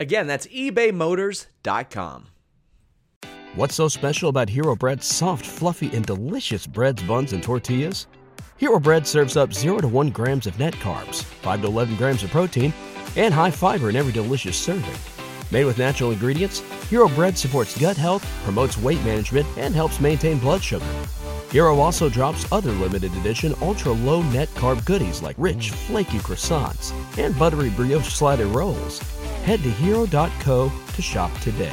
Again, that's ebaymotors.com. What's so special about Hero Bread's soft, fluffy, and delicious breads, buns, and tortillas? Hero Bread serves up 0 to 1 grams of net carbs, 5 to 11 grams of protein, and high fiber in every delicious serving. Made with natural ingredients, Hero Bread supports gut health, promotes weight management, and helps maintain blood sugar. Hero also drops other limited edition ultra low net carb goodies like rich, flaky croissants and buttery brioche slider rolls. Head to hero.co to shop today.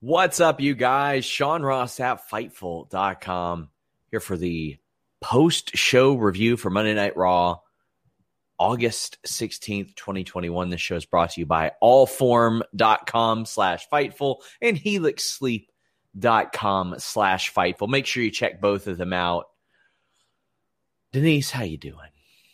What's up, you guys? Sean Ross at Fightful.com here for the post show review for Monday Night Raw, August 16th, 2021. This show is brought to you by allform.com slash Fightful and helixsleep.com slash Fightful. Make sure you check both of them out. Denise, how you doing?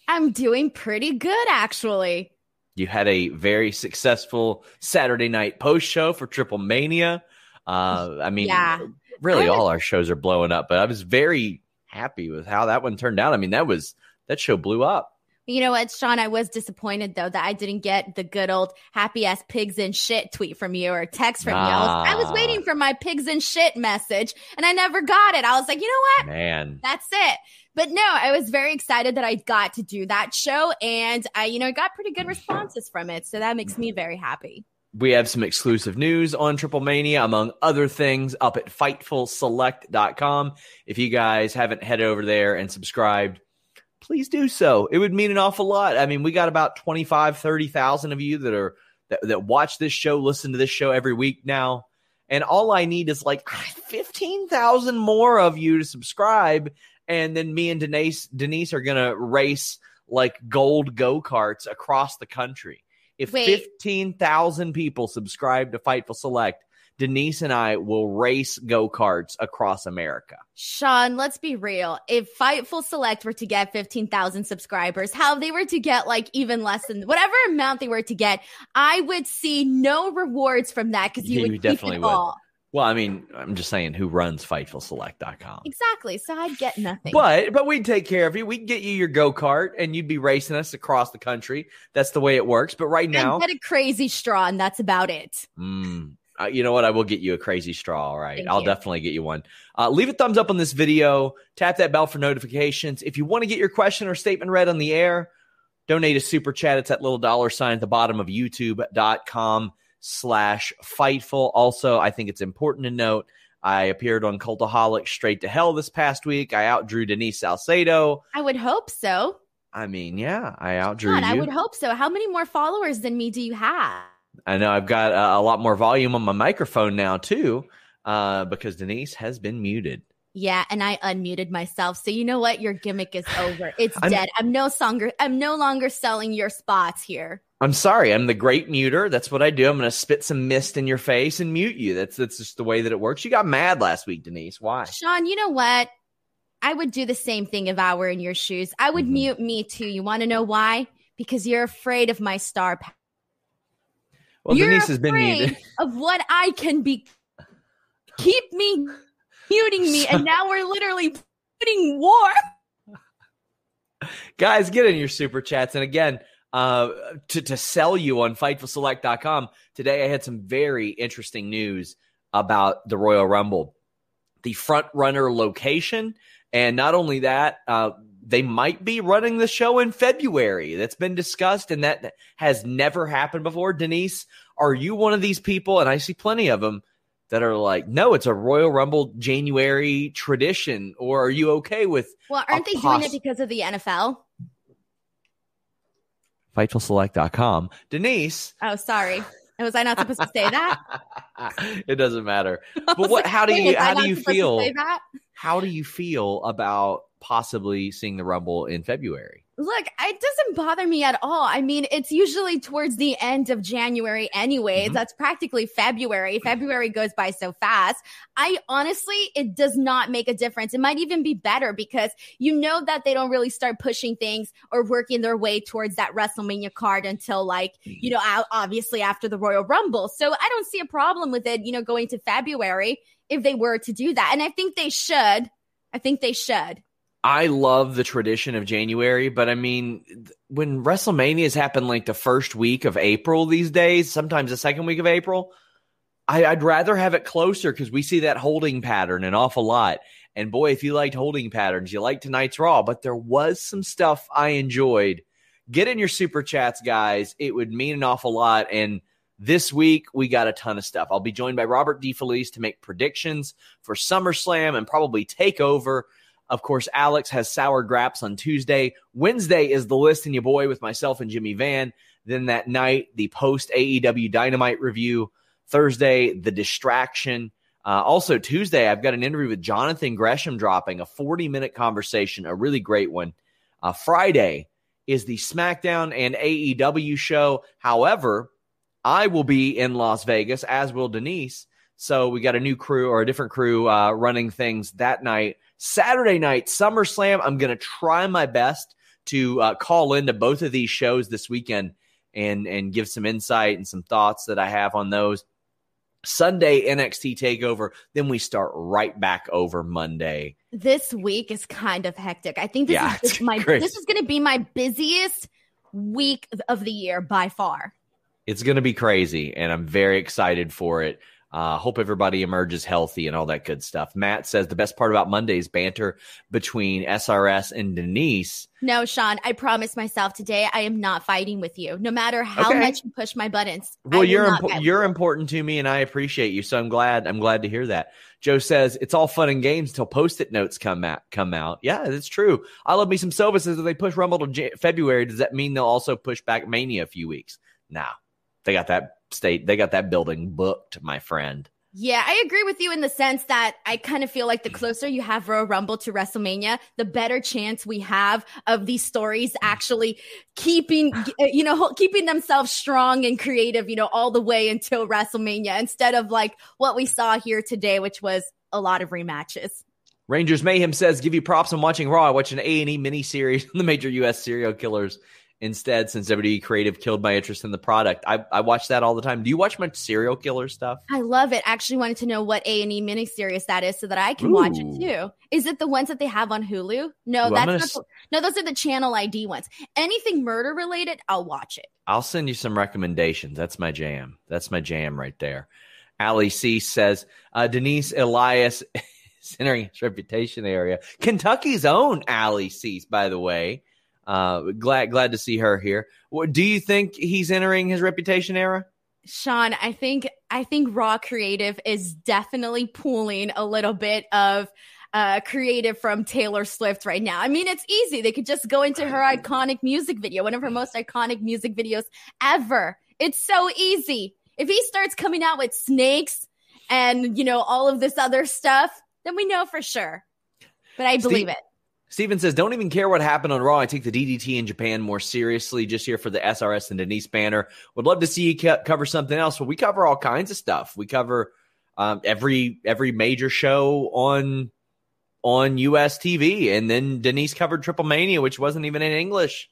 I'm doing pretty good, actually. You had a very successful Saturday night post show for Triple Mania. Uh, I mean, Yeah. really, all our shows are blowing up, but I was very happy with how that one turned out. I mean, that was that show blew up. You know what, Sean? I was disappointed though that I didn't get the good old happy ass pigs and shit tweet from you or text from you. I was, I was ah. waiting for my pigs and shit message and I never got it. I was like, you know what? Man, That's it. But no, I was very excited that I got to do that show and I, you know, got pretty good responses from it. So that makes me very happy. we have some exclusive news on Triple Mania, among other things, up at FightfulSelect.com. If you guys haven't headed over there and subscribed, please do so. It would mean an awful lot. I mean, we got about 25, 30,000 of you that are that, that watch this show, listen to this show every week now. And all I need is like 15,000 more of you to subscribe. And then me and Denise, Denise are going to race like gold go karts across the country. If 15,000 people subscribe to Fightful Select, Denise and I will race go karts across America. Sean, let's be real. If Fightful Select were to get 15,000 subscribers, how they were to get like even less than whatever amount they were to get, I would see no rewards from that because you Yeah, would you definitely it would. all. Well, I mean, I'm just saying who runs FightfulSelect.com. Exactly. So I'd get nothing. But but we'd take care of you. We'd get you your go kart, and you'd be racing us across the country. That's the way it works. But right now, I'd get a crazy straw, and that's about it. Mm, uh, you know what? I will get you a crazy straw. All right. Thank I'll you. definitely get you one. Uh, leave a thumbs up on this video. Tap that bell for notifications. If you want to get your question or statement read on the air, donate a super chat. It's that little dollar sign at the bottom of youtube.com slash fightful. Also, I think it's important to note I appeared on Cultaholic Straight to Hell this past week. I outdrew Denise Salcedo. I would hope so. I mean, yeah, I outdrew Sean, you. I would hope so. How many more followers than me do you have? I know I've got a, a lot more volume on my microphone now too, uh, because Denise has been muted. Yeah, and I unmuted myself. So you know what? Your gimmick is over. It's I'm- dead. I'm no longer I'm no longer selling your spots here. I'm sorry, I'm the great muter. That's what I do. I'm going to spit some mist in your face and mute you. That's that's just the way that it works. You got mad last week, Denise. Why? Sean, you know what? I would do the same thing if I were in your shoes. I would Mhm. mute me too. You want to know why? Because you're afraid of my star power. Well, you're Denise has been muted. of what I can be. Keep me muting me, and now we're literally putting war. Guys, get in your super chats. And again, uh, to, to sell you on FightfulSelect.com, today I had some very interesting news about the Royal Rumble. The front runner location. And not only that, uh, they might be running the show in February. That's been discussed, and that has never happened before. Denise, are you one of these people? And I see plenty of them that are like, no, it's a Royal Rumble January tradition, or are you okay with? Well, aren't they doing it because of the NFL? FightfulSelect.com. Denise. Oh, sorry. Was I not supposed to say that? it doesn't matter. But what? Like, how do you? How do you feel? How do you feel about possibly seeing the Rumble in February? Look, it doesn't bother me at all. I mean, it's usually towards the end of January anyways. Mm-hmm. That's practically February. February goes by so fast. I honestly, it does not make a difference. It might even be better because you know that they don't really start pushing things or working their way towards that WrestleMania card until like, you know, obviously after the Royal Rumble. So I don't see a problem with it, you know, going to February if they were to do that. And I think they should. I think they should. I love the tradition of January, but I mean, when WrestleManias happen like the first week of April these days, sometimes the second week of April, I, would rather have it closer because we see that holding pattern an awful lot. And boy, if you liked holding patterns, you like tonight's Raw, but there was some stuff I enjoyed. Get in your super chats, guys. It would mean an awful lot. And this week, we got a ton of stuff. I'll be joined by Robert DeFelice to make predictions for SummerSlam and probably take over of course, Alex has Sour Graps on Tuesday. Wednesday is the list and your boy with myself and Jimmy Van. Then that night, the post AEW Dynamite review. Thursday, the distraction. Uh, also, Tuesday, I've got an interview with Jonathan Gresham dropping a 40 minute conversation, a really great one. Uh, Friday is the SmackDown and AEW show. However, I will be in Las Vegas, as will Denise. So we got a new crew or a different crew uh, running things that night. Saturday night, SummerSlam. I'm going to try my best to uh, call into both of these shows this weekend and and give some insight and some thoughts that I have on those. Sunday NXT Takeover, then we start right back over Monday. This week is kind of hectic. I think this yeah, is my crazy. this is going to be my busiest week of the year by far. It's going to be crazy, and I'm very excited for it. Uh, hope everybody emerges healthy and all that good stuff. Matt says the best part about Monday's banter between SRS and Denise. No, Sean, I promise myself today I am not fighting with you. No matter how okay. much you push my buttons. Well, you're impo- you're important to me, and I appreciate you. So I'm glad I'm glad to hear that. Joe says it's all fun and games till post-it notes come out. Come out. Yeah, that's true. I love me some Silva says if they push Rumble to J- February, does that mean they'll also push back Mania a few weeks? Now they got that state they got that building booked, my friend. Yeah, I agree with you in the sense that I kind of feel like the closer you have Royal Rumble to WrestleMania, the better chance we have of these stories actually keeping, uh, you know, keeping themselves strong and creative, you know, all the way until WrestleMania instead of like what we saw here today, which was a lot of rematches. Rangers Mayhem says, "Give you props on watching Raw. I watched an A and E miniseries on the major U.S. serial killers instead since WWE Creative killed my interest in the product. I, I watch that all the time. Do you watch much serial killer stuff? I love it. Actually wanted to know what A&E miniseries that is so that I can Ooh. watch it too. Is it the ones that they have on Hulu? No, Ooh, that's the, No, those are the channel ID ones. Anything murder related, I'll watch it. I'll send you some recommendations. That's my jam. That's my jam right there. Ali C says, uh, Denise Elias is entering his reputation area. Kentucky's own Ali C, by the way. Uh, glad glad to see her here. Do you think he's entering his reputation era? Sean, I think I think Raw Creative is definitely pulling a little bit of uh, creative from Taylor Swift right now. I mean, it's easy. They could just go into her iconic music video, one of her most iconic music videos ever. It's so easy. If he starts coming out with snakes and, you know, all of this other stuff, then we know for sure. But I believe Steve, it. Steven says, don't even care what happened on Raw. I take the DDT in Japan more seriously just here for the SRS and Denise banner. Would love to see you cover something else. Well, we cover all kinds of stuff. We cover um, every every major show on on US TV. And then Denise covered Triple Mania, which wasn't even in English.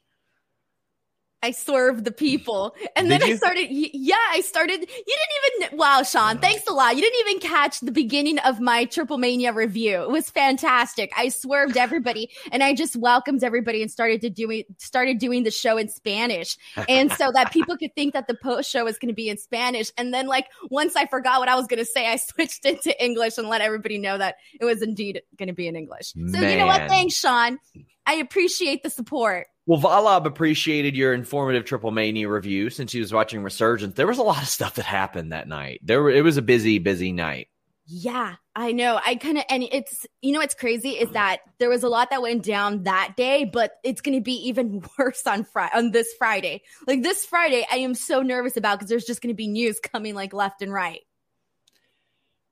I swerved the people. And Did then you? I started, yeah, I started. You didn't even, wow, Sean, thanks a lot. You didn't even catch the beginning of my Triple Mania review. It was fantastic. I swerved everybody and I just welcomed everybody and started to doing, started doing the show in Spanish. And so that people could think that the post show was going to be in Spanish. And then like, once I forgot what I was going to say, I switched into English and let everybody know that it was indeed going to be in English. So Man. you know what? Thanks, Sean. I appreciate the support. Well, Valab appreciated your informative Triple Mania review since he was watching Resurgence. There was a lot of stuff that happened that night. There, it was a busy, busy night. Yeah, I know. I kind of, and it's, you know, what's crazy is that there was a lot that went down that day, but it's going to be even worse on Friday, on this Friday. Like this Friday, I am so nervous about because there's just going to be news coming like left and right.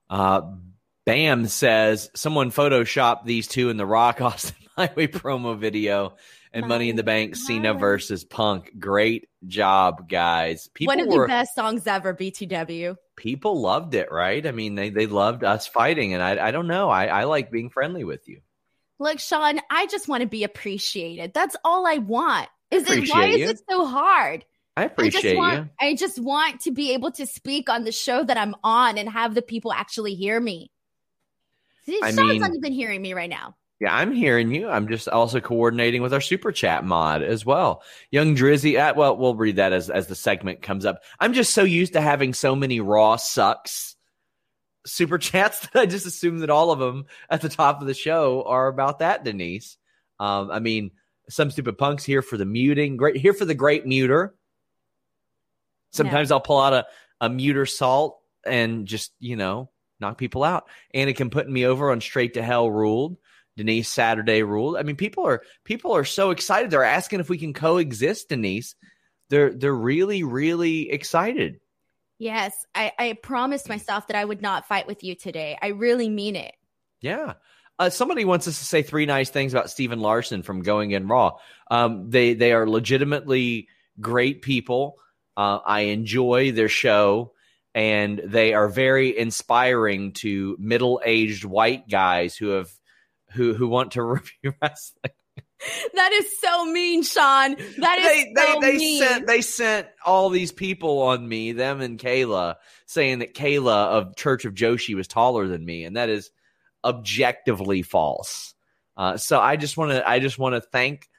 Uh, Bam says someone photoshopped these two in the Rock Austin Highway promo video and Money in the Bank Cena versus Punk. Great job, guys. People One of were, the best songs ever, BTW. People loved it, right? I mean, they, they loved us fighting, and I, I don't know. I, I like being friendly with you. Look, Sean, I just want to be appreciated. That's all I want. Is it why you. is it so hard? I appreciate I just want, you. I just want to be able to speak on the show that I'm on and have the people actually hear me. See, I Sean's mean, not even hearing me right now. Yeah, I'm hearing you. I'm just also coordinating with our super chat mod as well. Young Drizzy, at, uh, well, we'll read that as, as the segment comes up. I'm just so used to having so many raw sucks super chats that I just assume that all of them at the top of the show are about that, Denise. Um, I mean, some stupid punks here for the muting, great here for the great muter. Sometimes I'll pull out a, a muter salt and just, you know, knock people out. Anakin putting me over on straight to hell ruled. Denise Saturday ruled. I mean, people are people are so excited. They're asking if we can coexist, Denise. They're they're really, really excited. Yes. I, I promised myself that I would not fight with you today. I really mean it. Yeah. Uh, somebody wants us to say three nice things about Stephen Larson from Going in Raw. Um, they they are legitimately great people. Uh, I enjoy their show, and they are very inspiring to middle aged white guys who have who who want to review wrestling. That is so mean, Sean. That is they, so they, they mean. sent they sent all these people on me, them and Kayla, saying that Kayla of Church of Joshi was taller than me, and that is objectively false. Uh, so I just want to I just want to thank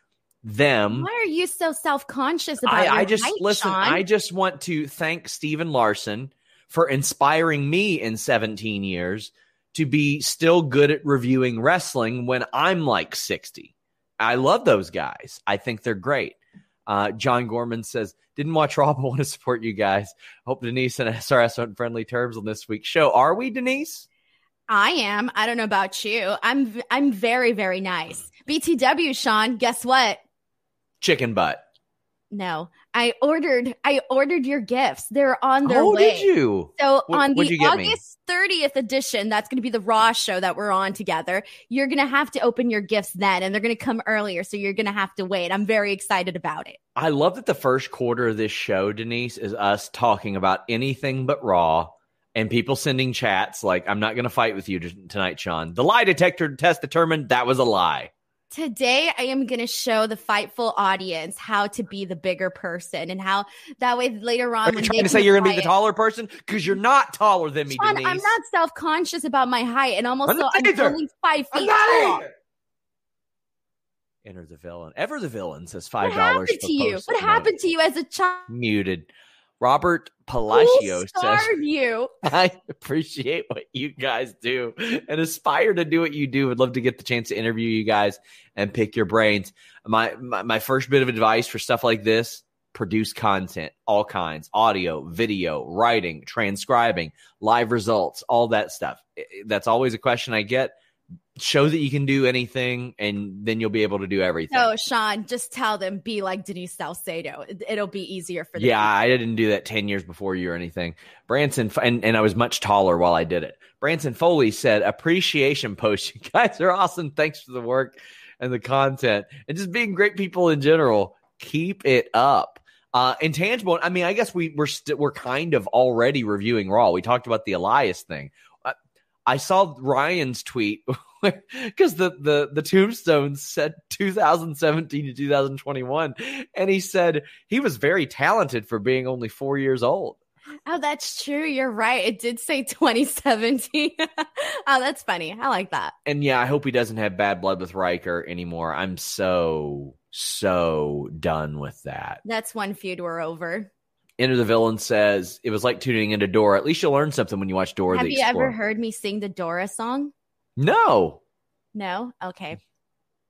them. Why are you so self conscious about? I, I just height, listen. Sean? I just want to thank Stephen Larson for inspiring me in 17 years to be still good at reviewing wrestling when I'm like 60. I love those guys. I think they're great. Uh, John Gorman says, didn't watch Raw, but want to support you guys. Hope Denise and SRS are on friendly terms on this week's show. Are we, Denise? I am. I don't know about you. I'm I'm very, very nice. BTW, Sean, guess what? Chicken butt. No, I ordered. I ordered your gifts. They're on their oh, way. did you? So what, on the August thirtieth edition, that's going to be the Raw show that we're on together. You're going to have to open your gifts then, and they're going to come earlier. So you're going to have to wait. I'm very excited about it. I love that the first quarter of this show, Denise, is us talking about anything but Raw. And people sending chats like, I'm not going to fight with you tonight, Sean. The lie detector test determined that was a lie. Today, I am going to show the fightful audience how to be the bigger person and how that way later on. Are you trying to say you're going to be the taller person? Because you're not taller than me, Sean, Denise. I'm not self conscious about my height, and almost I'm, I'm only five feet tall. Enter the villain. Ever the villain says five dollars. What happened to you? What happened to you as a child? Muted. Robert Palacio says, you. I appreciate what you guys do and aspire to do what you do. Would love to get the chance to interview you guys and pick your brains. My, my, my first bit of advice for stuff like this produce content, all kinds audio, video, writing, transcribing, live results, all that stuff. That's always a question I get show that you can do anything and then you'll be able to do everything. No, Sean, just tell them be like Denise Salcedo. It'll be easier for them. Yeah, I didn't do that 10 years before you or anything. Branson, and, and I was much taller while I did it. Branson Foley said, appreciation post. You guys are awesome. Thanks for the work and the content and just being great people in general. Keep it up. Uh, intangible. I mean, I guess we we're st- we're kind of already reviewing Raw. We talked about the Elias thing. I saw Ryan's tweet because the, the the tombstone said 2017 to 2021, and he said he was very talented for being only four years old. Oh, that's true. You're right. It did say 2017. oh, that's funny. I like that. And yeah, I hope he doesn't have bad blood with Ryker anymore. I'm so so done with that. That's one feud we're over. Enter the Villain says it was like tuning into Dora. At least you'll learn something when you watch Dora. Have you ever heard me sing the Dora song? No. No. Okay.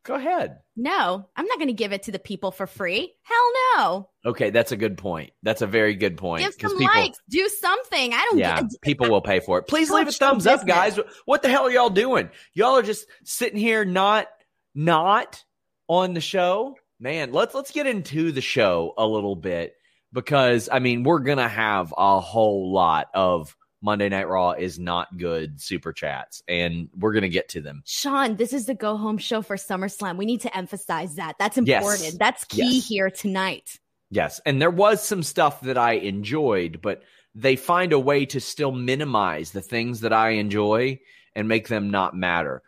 Go ahead. No, I'm not going to give it to the people for free. Hell no. Okay, that's a good point. That's a very good point. Give some people, likes. Do something. I don't yeah, get people will pay for it. Please leave a thumbs up, guys. What the hell are y'all doing? Y'all are just sitting here not not on the show. Man, let's let's get into the show a little bit because I mean, we're going to have a whole lot of Monday Night Raw is not good super chats and we're going to get to them. Sean, this is the go home show for SummerSlam. We need to emphasize that. That's Yes. important. That's key Yes. here tonight. Yes, and there was some stuff that I enjoyed, but they find a way to still minimize the things that I enjoy and make them not matter.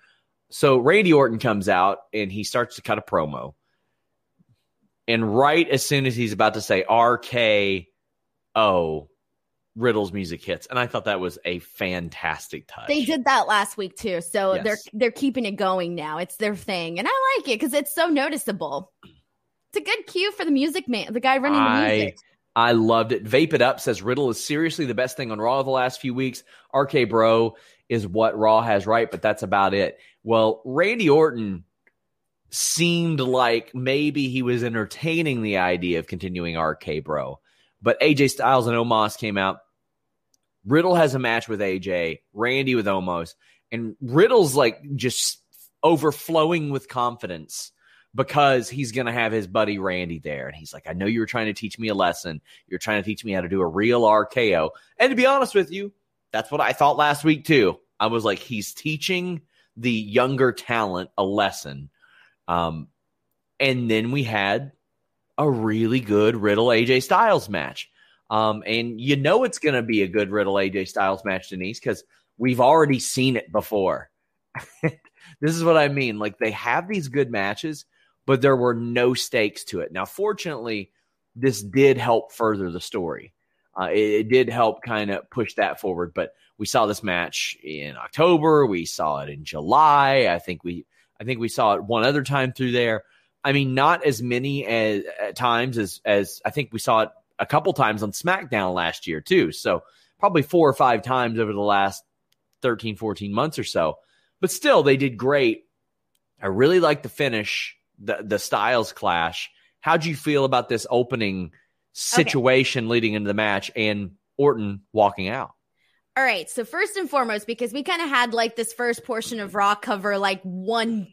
So Randy Orton comes out and he starts to cut a promo. And right as soon as he's about to say RKO, Riddle's music hits. And I thought that was a fantastic touch. They did that last week too, so Yes. they're they're keeping it going now. It's their thing, and I like it because it's so noticeable. It's a good cue for the music man, the guy running the music. I loved it. Vape it up says Riddle is seriously the best thing on Raw the last few weeks. RK Bro is what Raw has right, but that's about it. Well, Randy Orton seemed like maybe he was entertaining the idea of continuing RK Bro, but AJ Styles and Omos came out. Riddle has a match with AJ, Randy with Omos, and Riddle's like just overflowing with confidence because he's going to have his buddy Randy there. And he's like, I know you were trying to teach me a lesson. You're trying to teach me how to do a real RKO. And to be honest with you, that's what I thought last week too. I was like, he's teaching the younger talent a lesson. Um, and then we had a really good Riddle AJ Styles match. Um, and you know it's going to be a good Riddle AJ Styles match, Denise, because we've already seen it before. this is what I mean. Like they have these good matches, but there were no stakes to it. Now, fortunately, this did help further the story. Uh, it, it did help kind of push that forward. But we saw this match in October. We saw it in July. I think we, I think we saw it one other time through there. I mean, not as many as at times as as I think we saw it a couple times on SmackDown last year too. So probably four or five times over the last 13, 14 months or so. But still, they did great. I really like the finish, the the Styles clash. How'd you feel about this opening situation leading into the match and Orton walking out? All right. So first and foremost, because we kind of had like this first portion of Raw cover like one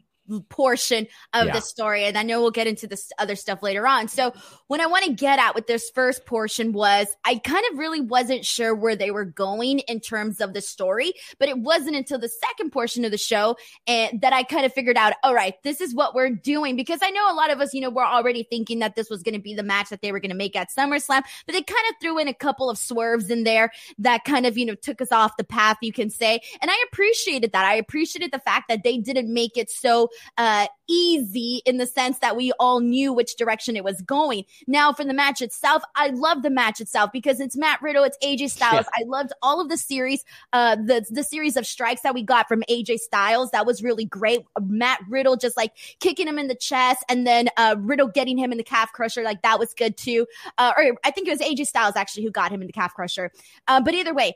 portion of Yeah. the story, and I know we'll get into this other stuff later on. So what I want to get at with this first portion was I kind of really wasn't sure where they were going in terms of the story, but it wasn't until the second portion of the show and that I kind of figured out, all right, this is what we're doing because I know a lot of us, you know, we're already thinking that this was going to be the match that they were going to make at SummerSlam, but they kind of threw in a couple of swerves in there that kind of, you know, took us off the path, you can say. And I appreciated that. I appreciated the fact that they didn't make it so uh, easy in the sense that we all knew which direction it was going. Now, for the match itself, I love the match itself because it's Matt Riddle, it's AJ Styles. I loved all of the series, uh, the the series of strikes that we got from AJ Styles. That was really great. Matt Riddle just like kicking him in the chest, and then uh, Riddle getting him in the calf crusher. Like that was good too. Uh, or I think it was AJ Styles actually who got him in the calf crusher. Uh, but either way,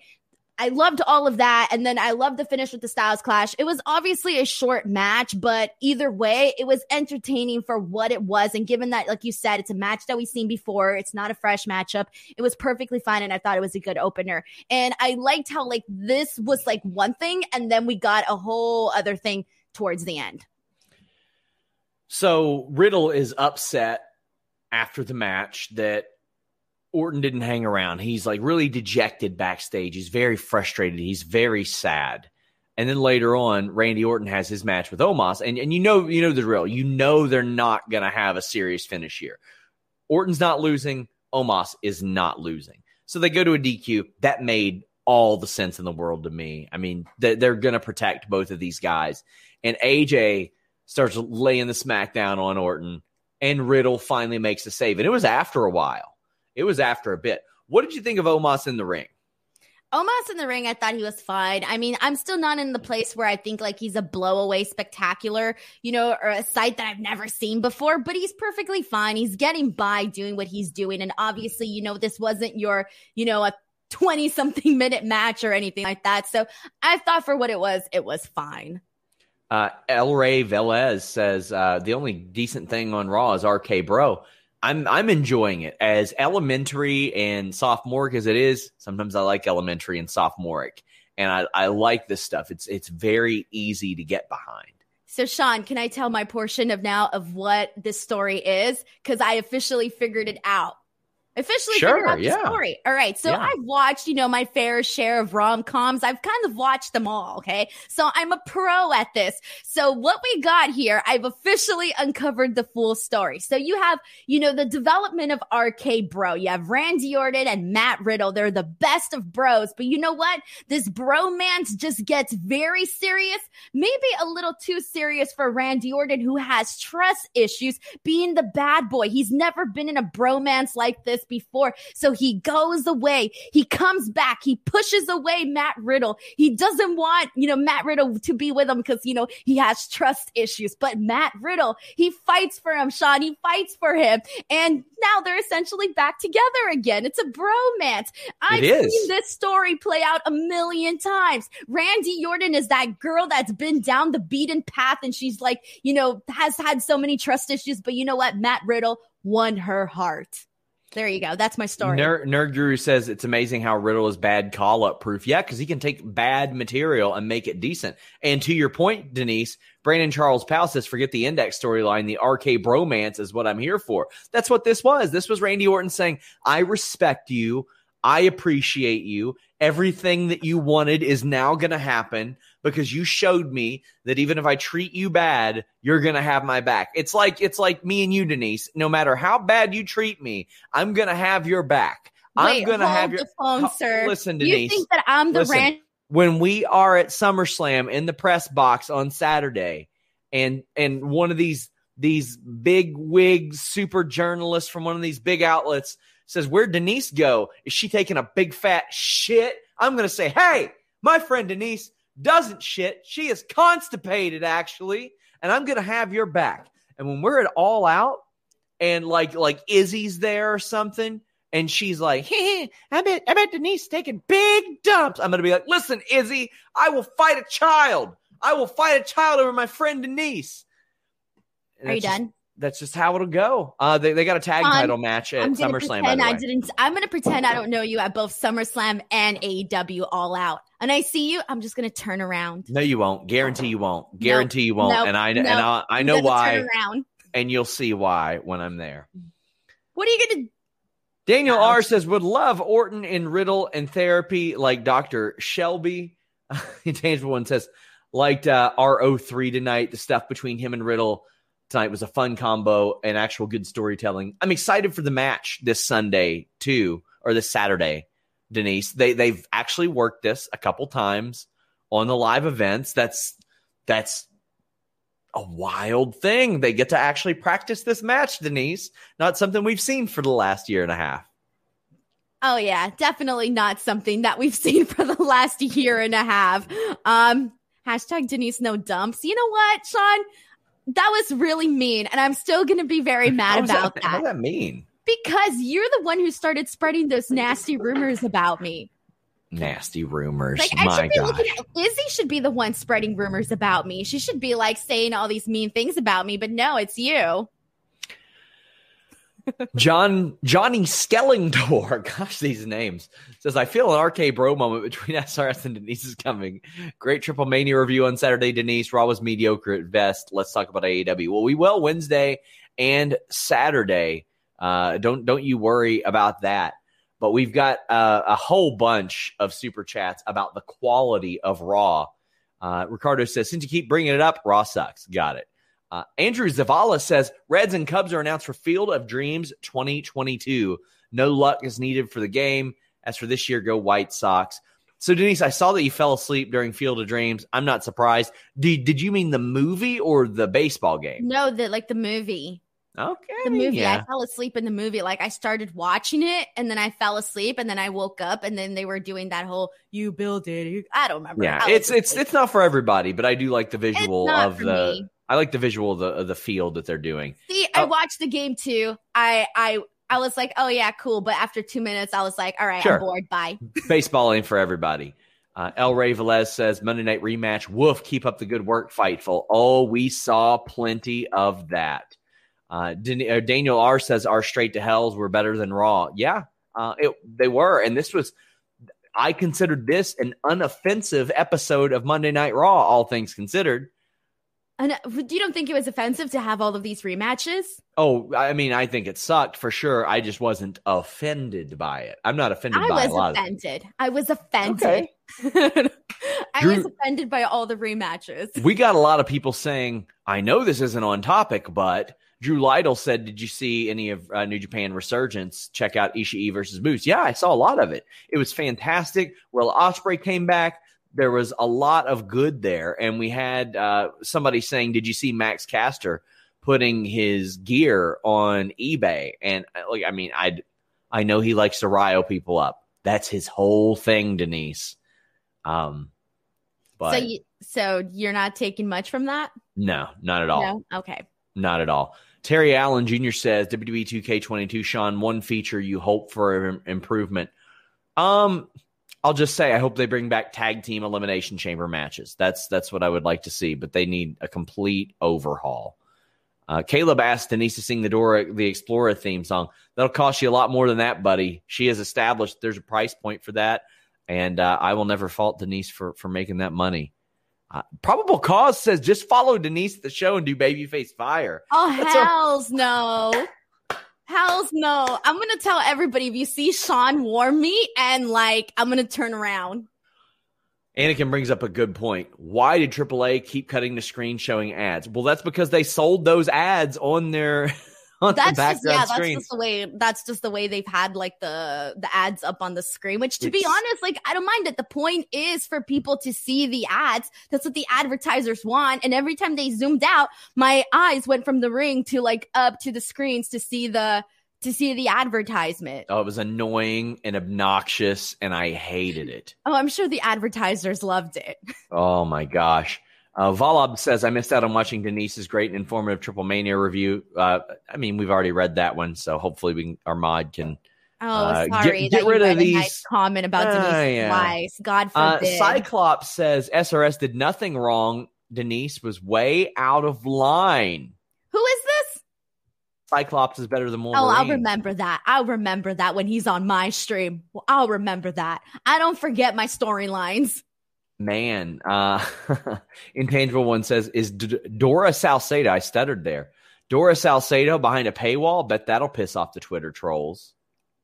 I loved all of that. And then I loved the finish with the Styles Clash. It was obviously a short match, but either way, it was entertaining for what it was. And given that, like you said, it's a match that we've seen before, it's not a fresh matchup. It was perfectly fine. And I thought it was a good opener. And I liked how, like, this was like one thing, and then we got a whole other thing towards the end. So Riddle is upset after the match that Orton didn't hang around. He's like really dejected backstage. He's very frustrated. He's very sad. And then later on, Randy Orton has his match with Omos, and, and you know you know the drill. You know they're not gonna have a serious finish here. Orton's not losing. Omos is not losing. So they go to a DQ. That made all the sense in the world to me. I mean, they- they're going to protect both of these guys. And AJ starts laying the smackdown on Orton, and Riddle finally makes a save. And it was after a while. It was after a bit. What did you think of Omos in the ring? Omos in the ring, I thought he was fine. I mean, I'm still not in the place where I think like he's a blowaway spectacular, you know, or a sight that I've never seen before, but he's perfectly fine. He's getting by doing what he's doing. And obviously, you know, this wasn't your, you know, a 20 something minute match or anything like that. So I thought for what it was, it was fine. Uh, El Rey Velez says uh, the only decent thing on Raw is RK Bro. I'm I'm enjoying it as elementary and sophomoric as it is. Sometimes I like elementary and sophomoric, and I, I like this stuff. It's it's very easy to get behind. So, Sean, can I tell my portion of now of what this story is? Because I officially figured it out officially sure, figured out the yeah. story. All right. So Yeah. I've watched, you know, my fair share of rom coms. I've kind of watched them all. Okay. So I'm a pro at this. So what we got here, I've officially uncovered the full story. So you have, you know, the development of RK Bro. You have Randy Orton and Matt Riddle. They're the best of bros. But you know what? This bromance just gets very serious, maybe a little too serious for Randy Orton, who has trust issues being the bad boy. He's never been in a bromance like this before. So he goes away. He comes back. He pushes away Matt Riddle. He doesn't want, you know, Matt Riddle to be with him because, you know, he has trust issues. But Matt Riddle, he fights for him, Sean. He fights for him. And now they're essentially back together again. It's a bromance. I've seen this story play out a million times. Randy Orton is that girl that's been down the beaten path and she's like, you know, has had so many trust issues. But you know what? Matt Riddle won her heart. There you go. That's my story. Nerd, Nerd Guru says it's amazing how Riddle is bad call up proof. Yeah, because he can take bad material and make it decent. And to your point, Denise, Brandon Charles Powell says, forget the index storyline. The RK bromance is what I'm here for. That's what this was. This was Randy Orton saying, I respect you. I appreciate you. Everything that you wanted is now going to happen because you showed me that even if I treat you bad, you're going to have my back. It's like it's like me and you Denise. No matter how bad you treat me, I'm going to have your back. I'm going to have your the phone, Ho- sir. Listen, Denise. you think that I'm the Listen, when we are at SummerSlam in the press box on Saturday, and and one of these these big wig super journalists from one of these big outlets says, "Where'd Denise go? Is she taking a big fat shit?" I'm gonna say, "Hey, my friend Denise doesn't shit. She is constipated, actually, and I'm gonna have your back." And when we're at all out, and like like Izzy's there or something, and she's like, "I bet I bet Denise taking big dumps." I'm gonna be like, "Listen, Izzy, I will fight a child. I will fight a child over my friend Denise." And Are you just- done? That's just how it'll go. Uh, they, they got a tag Fun. title match at SummerSlam. By pretend the I didn't. I'm gonna pretend I don't know you at both SummerSlam and AEW All Out. And I see you. I'm just gonna turn around. No, you won't. Guarantee you won't. Guarantee you won't. Nope. and I Nope. and I, I know why, and you'll see why when I'm there. What are you gonna? Daniel Ouch. R says would love Orton and Riddle and therapy like Doctor Shelby. Tangible one says liked uh, RO3 tonight. The stuff between him and Riddle tonight was a fun combo and actual good storytelling. I'm excited for the match this Sunday too, or this Saturday. Denise, they they've actually worked this a couple times on the live events. That's that's a wild thing. They get to actually practice this match, Denise. Not something we've seen for the last year and a half. Oh yeah, definitely not something that we've seen for the last year and a half. Um, hashtag Denise no dumps. You know what, Sean? That was really mean, and I'm still gonna be very mad How's about How that. does that mean? because you're the one who started spreading those nasty rumors about me. Nasty rumors. Like I My should be looking at Izzy should be the one spreading rumors about me. She should be like saying all these mean things about me, but no, it's you. John Johnny Skellingtor, gosh, these names says I feel an RK Bro moment between SRS and Denise is coming. Great Triple Mania review on Saturday. Denise Raw was mediocre at best. Let's talk about AEW. Well, we will Wednesday and Saturday. Uh, don't don't you worry about that. But we've got uh, a whole bunch of super chats about the quality of Raw. Uh, Ricardo says, since you keep bringing it up, Raw sucks. Got it. Uh, Andrew Zavala says Reds and Cubs are announced for Field of Dreams 2022. No luck is needed for the game. As for this year, go White Sox. So Denise, I saw that you fell asleep during Field of Dreams. I'm not surprised. Did did you mean the movie or the baseball game? No, the like the movie. Okay, The movie. yeah. I fell asleep in the movie. Like I started watching it and then I fell asleep and then I woke up and then they were doing that whole you build it. I don't remember. Yeah, it's it's asleep. it's not for everybody, but I do like the visual of the. me. I like the visual of the of the field that they're doing. See, I Oh. watched the game too. I I I was like, oh yeah, cool. But after two minutes, I was like, all right, Sure. I'm bored. Bye. Baseball ain't for everybody. Uh, El Ray Velez says Monday night rematch. Woof, keep up the good work, Fightful. Oh, we saw plenty of that. Uh, uh Daniel R says our straight to hells were better than Raw. Yeah, uh, it, they were, and this was. I considered this an unoffensive episode of Monday Night Raw, all things considered. And uh, you don't think it was offensive to have all of these rematches? Oh, I mean, I think it sucked for sure. I just wasn't offended by it. I'm not offended I by was offended. I was offended. Okay. I Drew, was offended by all the rematches. We got a lot of people saying, I know this isn't on topic, but Drew Lytle said, Did you see any of uh, New Japan Resurgence? Check out Ishii versus Moose. Yeah, I saw a lot of it. It was fantastic. Will Ospreay came back there was a lot of good there. And we had uh, somebody saying, Did you see Max Caster putting his gear on eBay? And uh, like, I mean, I I know he likes to rile people up. That's his whole thing, Denise. Um, but so, you, so you're not taking much from that? No, not at all. No? Okay. Not at all. Terry Allen Jr. says WWE 2K22, Sean, one feature you hope for improvement. Um, I'll just say I hope they bring back tag team elimination chamber matches. That's that's what I would like to see, but they need a complete overhaul. Uh, Caleb asked Denise to sing the Dora the Explorer theme song. That'll cost you a lot more than that, buddy. She has established there's a price point for that, and uh, I will never fault Denise for for making that money. Uh, probable cause says just follow Denise at the show and do babyface fire. Oh That's hell's a- no! Hells no. I'm to tell everybody if you see Sean warm me and like, I'm to turn around. Anakin brings up a good point. Why did AAA keep cutting the screen showing ads? Well, that's because they sold those ads on their on that's the background just, yeah, screen. That's just the way. That's just the way they've had like the the ads up on the screen. Which, to it's, be honest, like I don't mind it. The point is for people to see the ads. That's what the advertisers want. And every time they zoomed out, my eyes went from the ring to like up to the screens to see the to see the advertisement. Oh, it was annoying and obnoxious, and I hated it. Oh, I'm sure the advertisers loved it. Oh my gosh. Uh, Valab says, I missed out on watching Denise's great and informative Triple Mania review. Uh, I mean, we've already read that one, so hopefully we can, our mod can. Oh, uh, sorry. Get, get rid of these. Nice comment about Denise's uh, yeah. lies. God uh, forbid. Cyclops says SRS did nothing wrong. Denise was way out of line. Who is this? Cyclops is better than Wolverine. Oh, I'll remember that. I'll remember that when he's on my stream. I'll remember that. I don't forget my storylines man, uh, intangible one says, "Is D- Dora Salcedo?" I stuttered there. Dora Salcedo behind a paywall. Bet that'll piss off the Twitter trolls.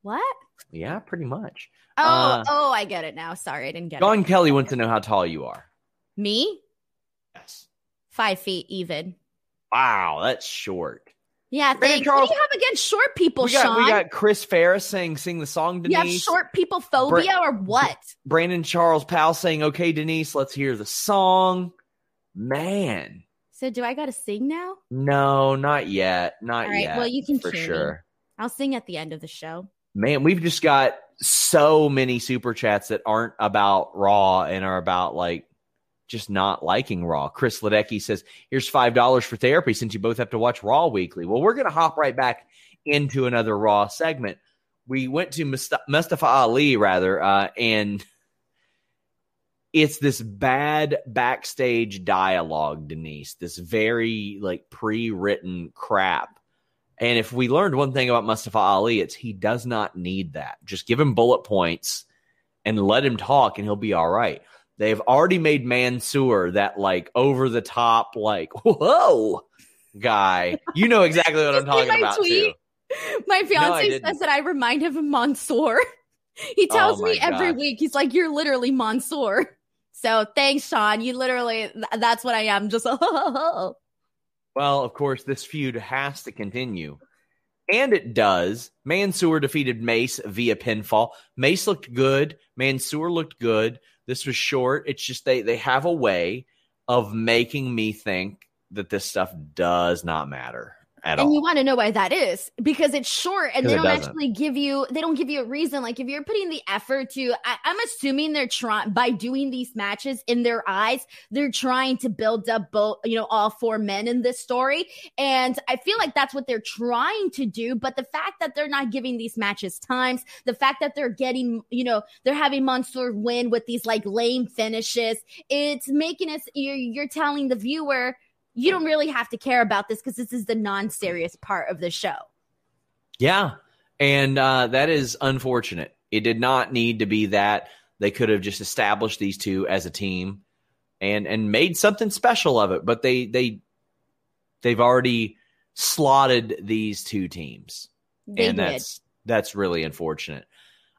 What? Yeah, pretty much. Oh, uh, oh, I get it now. Sorry, I didn't get John it. Kelly wants to know how tall you are. Me? Yes. Five feet even. Wow, that's short. Yeah, thanks. Charles, what do you have against short people, we got, Sean? We got Chris Ferris saying "Sing the song." Denise. You have short people phobia Bra- or what? Brandon Charles Powell saying, "Okay, Denise, let's hear the song." Man. So do I got to sing now? No, not yet. Not All right, yet. Well, you can for sure. Me. I'll sing at the end of the show. Man, we've just got so many super chats that aren't about Raw and are about like just not liking Raw. Chris Ledecky says, here's $5 for therapy since you both have to watch Raw weekly. Well, we're going to hop right back into another Raw segment. We went to Mustafa Ali, rather, uh, and it's this bad backstage dialogue, Denise, this very like pre written crap. And if we learned one thing about Mustafa Ali, it's he does not need that. Just give him bullet points and let him talk, and he'll be all right. They've already made Mansoor that like over the top, like whoa guy. You know exactly what I'm talking about tweet? too. My fiance no, says that I remind him of Mansoor. he tells oh me every week. He's like, "You're literally Mansoor." So thanks, Sean. You literally, that's what I am. Just well, of course, this feud has to continue. And it does. Mansoor defeated Mace via pinfall. Mace looked good. Mansoor looked good. This was short. It's just they they have a way of making me think that this stuff does not matter. At and all. you want to know why that is because it's short and they don't actually give you they don't give you a reason like if you're putting the effort to I, i'm assuming they're trying by doing these matches in their eyes they're trying to build up both you know all four men in this story and i feel like that's what they're trying to do but the fact that they're not giving these matches times the fact that they're getting you know they're having Mansoor win with these like lame finishes it's making us you're, you're telling the viewer you don't really have to care about this because this is the non-serious part of the show. Yeah. And uh, that is unfortunate. It did not need to be that. They could have just established these two as a team and and made something special of it, but they they they've already slotted these two teams. They and did. that's that's really unfortunate.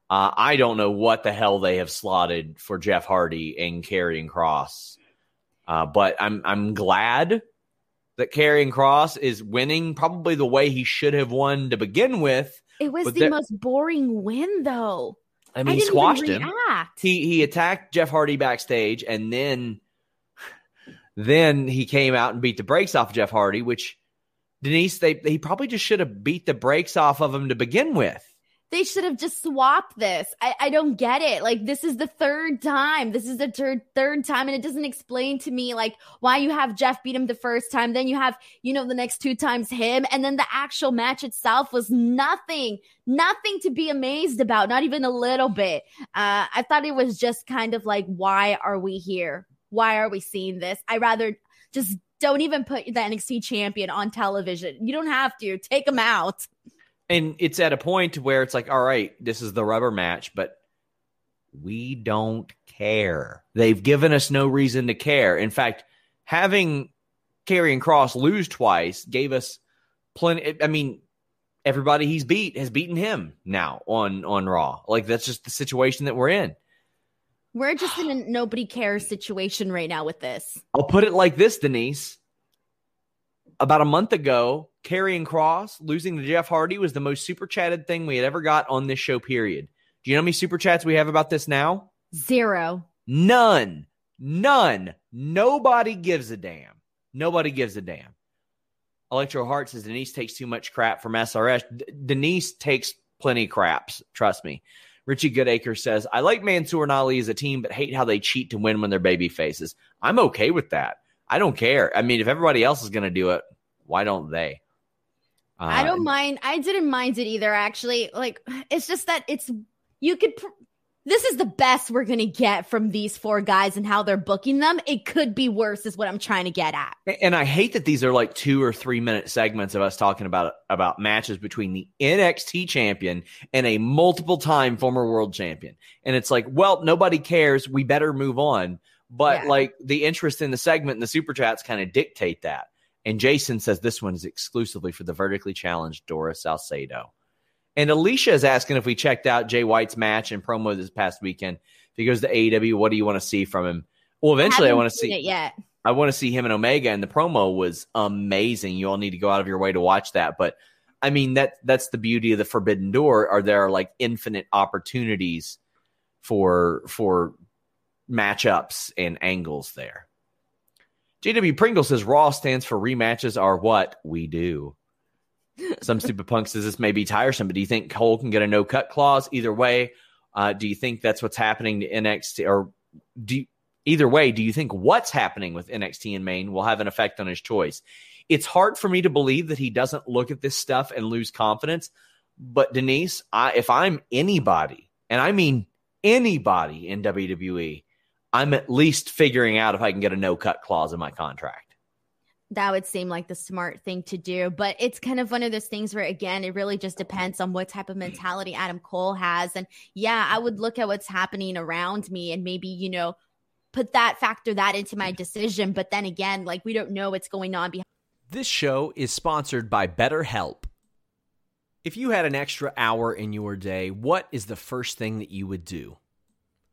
Uh, I don't know what the hell they have slotted for Jeff Hardy and Karrion Kross, uh, but I'm I'm glad that Karrion Kross is winning probably the way he should have won to begin with. It was the most boring win, though. I mean, I he squashed him. He he attacked Jeff Hardy backstage, and then then he came out and beat the brakes off of Jeff Hardy, which Denise they he probably just should have beat the brakes off of him to begin with. They should have just swapped this. I, I don't get it. Like this is the third time. This is the third third time, and it doesn't explain to me like why you have Jeff beat him the first time, then you have you know the next two times him, and then the actual match itself was nothing, nothing to be amazed about, not even a little bit. Uh, I thought it was just kind of like, why are we here? Why are we seeing this? I rather just don't even put the NXT champion on television. You don't have to take him out. And it's at a point where it's like, all right, this is the rubber match, but we don't care. They've given us no reason to care. In fact, having Karrion Kross lose twice gave us plenty. I mean, everybody he's beat has beaten him now on on Raw. Like that's just the situation that we're in. We're just in a nobody cares situation right now with this. I'll put it like this, Denise. About a month ago, Karrion Kross losing to Jeff Hardy was the most super chatted thing we had ever got on this show, period. Do you know how many super chats we have about this now? Zero. None. None. Nobody gives a damn. Nobody gives a damn. Electro Heart says Denise takes too much crap from SRS. D- Denise takes plenty of craps. Trust me. Richie Goodacre says, I like Mansoor and Ali as a team, but hate how they cheat to win when they're baby faces. I'm okay with that. I don't care. I mean, if everybody else is going to do it, why don't they? Uh, I don't mind. I didn't mind it either, actually. Like, it's just that it's, you could, pr- this is the best we're going to get from these four guys and how they're booking them. It could be worse, is what I'm trying to get at. And I hate that these are like two or three minute segments of us talking about about matches between the NXT champion and a multiple time former world champion. And it's like, well, nobody cares. We better move on. But Yeah. like the interest in the segment and the super chats kind of dictate that. And Jason says this one is exclusively for the vertically challenged Doris Salcedo. And Alicia is asking if we checked out Jay White's match and promo this past weekend. If he goes to AEW, what do you want to see from him? Well, eventually, I, haven't want to see it yet. I want to see him and Omega, and the promo was amazing. You all need to go out of your way to watch that. But I mean, that that's the beauty of the Forbidden Door. Are there like infinite opportunities for for matchups and angles there? JW Pringle says Raw stands for rematches are what we do. Some stupid punk says this may be tiresome, but do you think Cole can get a no cut clause? Either way, uh, do you think that's what's happening to NXT or do you, either way, do you think what's happening with NXT in Maine will have an effect on his choice? It's hard for me to believe that he doesn't look at this stuff and lose confidence. But Denise, I, if I'm anybody, and I mean anybody in WWE, I'm at least figuring out if I can get a no cut clause in my contract. that would seem like the smart thing to do. But it's kind of one of those things where, again, it really just depends on what type of mentality Adam Cole has. And yeah, I would look at what's happening around me and maybe, you know, put that factor that into my decision. But then again, like we don't know what's going on behind. This show is sponsored by BetterHelp. If you had an extra hour in your day, what is the first thing that you would do?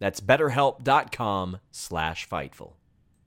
That's betterhelp.com slash fightful.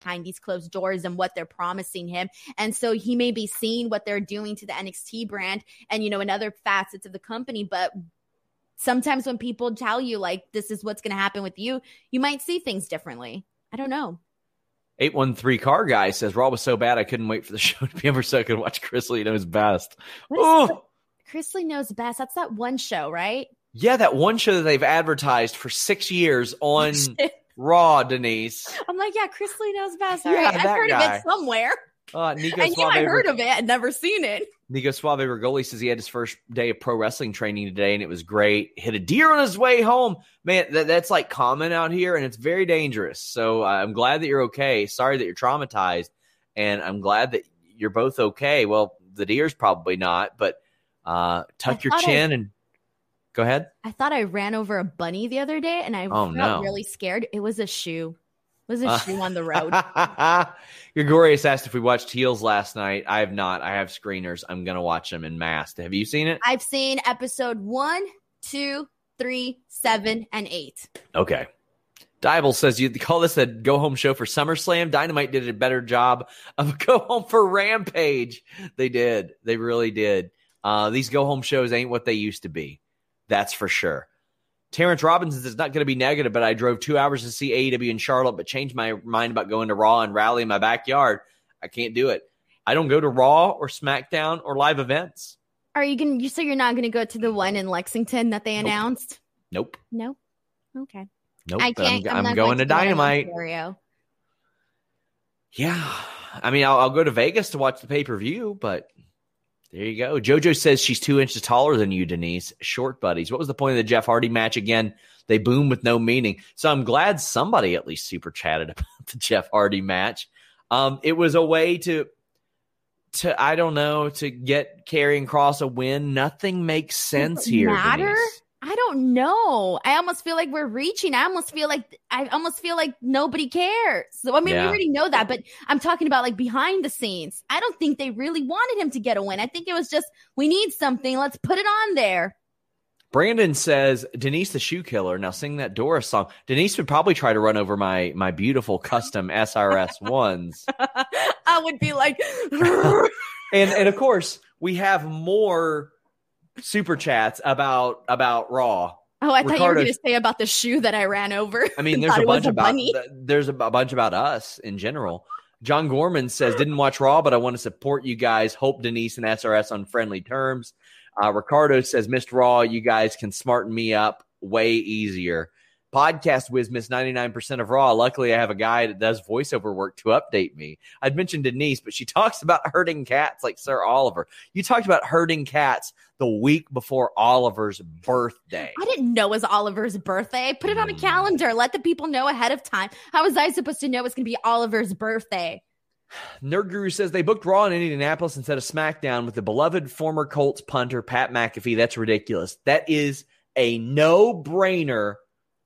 behind these closed doors and what they're promising him. And so he may be seeing what they're doing to the NXT brand and, you know, in other facets of the company. But sometimes when people tell you, like, this is what's going to happen with you, you might see things differently. I don't know. 813 car guy says Raw was so bad I couldn't wait for the show to be over so I could watch Chrisley his best. Oh, Chrisley knows best. That's that one show, right? Yeah, that one show that they've advertised for six years on Raw, Denise. I'm like, yeah, Chrisley knows best. All yeah, right. I've heard guy. of it somewhere. Uh, Nico I knew I heard of it. I'd never seen it. Nico Suave Regoli says he had his first day of pro wrestling training today, and it was great. Hit a deer on his way home. Man, that, that's like common out here, and it's very dangerous. So uh, I'm glad that you're okay. Sorry that you're traumatized, and I'm glad that you're both okay. Well, the deer's probably not, but uh, tuck your chin I- and Go ahead. I thought I ran over a bunny the other day and I oh, felt no. really scared. It was a shoe. It was a uh, shoe on the road. Gregorius asked if we watched Heels last night. I have not. I have screeners. I'm going to watch them in mass. Have you seen it? I've seen episode one, two, three, seven, and eight. Okay. Dybel says you call this a go home show for SummerSlam. Dynamite did a better job of a go home for Rampage. They did. They really did. Uh, these go home shows ain't what they used to be. That's for sure. Terrence Robinson is not going to be negative, but I drove two hours to see AEW in Charlotte, but changed my mind about going to Raw and rally in my backyard. I can't do it. I don't go to Raw or SmackDown or live events. Are you going? to You say you're not going to go to the one in Lexington that they nope. announced? Nope. No. Okay. Nope. I can't. I'm, I'm, I'm going, going, to, Dynamite. Yeah, I mean, I'll, I'll go to Vegas to watch the pay per view, but there you go. JoJo says she's two inches taller than you, Denise. Short buddies. What was the point of the Jeff Hardy match again? They boom with no meaning. So I'm glad somebody at least super chatted about the Jeff Hardy match. Um, it was a way to, to I don't know, to get Karrion Kross a win. Nothing makes sense here. Matter? Denise. I don't know. I almost feel like we're reaching. I almost feel like I almost feel like nobody cares. So I mean, yeah. we already know that, but I'm talking about like behind the scenes. I don't think they really wanted him to get a win. I think it was just we need something. Let's put it on there. Brandon says Denise the shoe killer. Now sing that Doris song. Denise would probably try to run over my my beautiful custom SRS ones. I would be like, and and of course we have more super chats about about Raw. Oh, I thought you were going to say about the shoe that I ran over. I mean, there's a bunch a about there's a, a bunch about us in general. John Gorman says, didn't watch Raw, but I want to support you guys. Hope Denise and SRS on friendly terms. Uh, Ricardo says, missed Raw. You guys can smarten me up way easier podcast whiz miss 99% of raw. Luckily i have a guy that does voiceover work to update me. I'd mentioned denise but she talks about herding cats like sir oliver. You talked about herding cats the week before oliver's birthday. I didn't know it was oliver's birthday. Put it on a mm. calendar. Let the people know ahead of time. How was i supposed to know it's going to be oliver's birthday? Nerd Guru says they booked Raw in Indianapolis instead of SmackDown with the beloved former Colts punter Pat McAfee. That's ridiculous. That is a no brainer,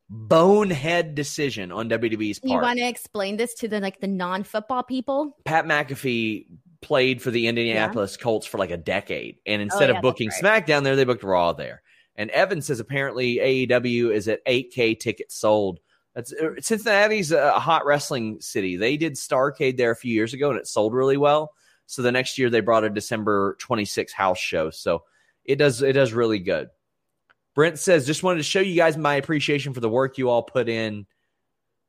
bonehead decision on WWE's part. You want to explain this to the like the non football people? Pat McAfee played for the Indianapolis yeah. Colts for like a decade, and oh, instead oh, yeah, of booking right. SmackDown there, they booked Raw there. And Evan says apparently AEW is at 8K tickets sold. That's uh, Cincinnati's a hot wrestling city. They did Starcade there a few years ago, and it sold really well. So the next year they brought a December 26 house show. So it does it does really good. Brent says, just wanted to show you guys my appreciation for the work you all put in.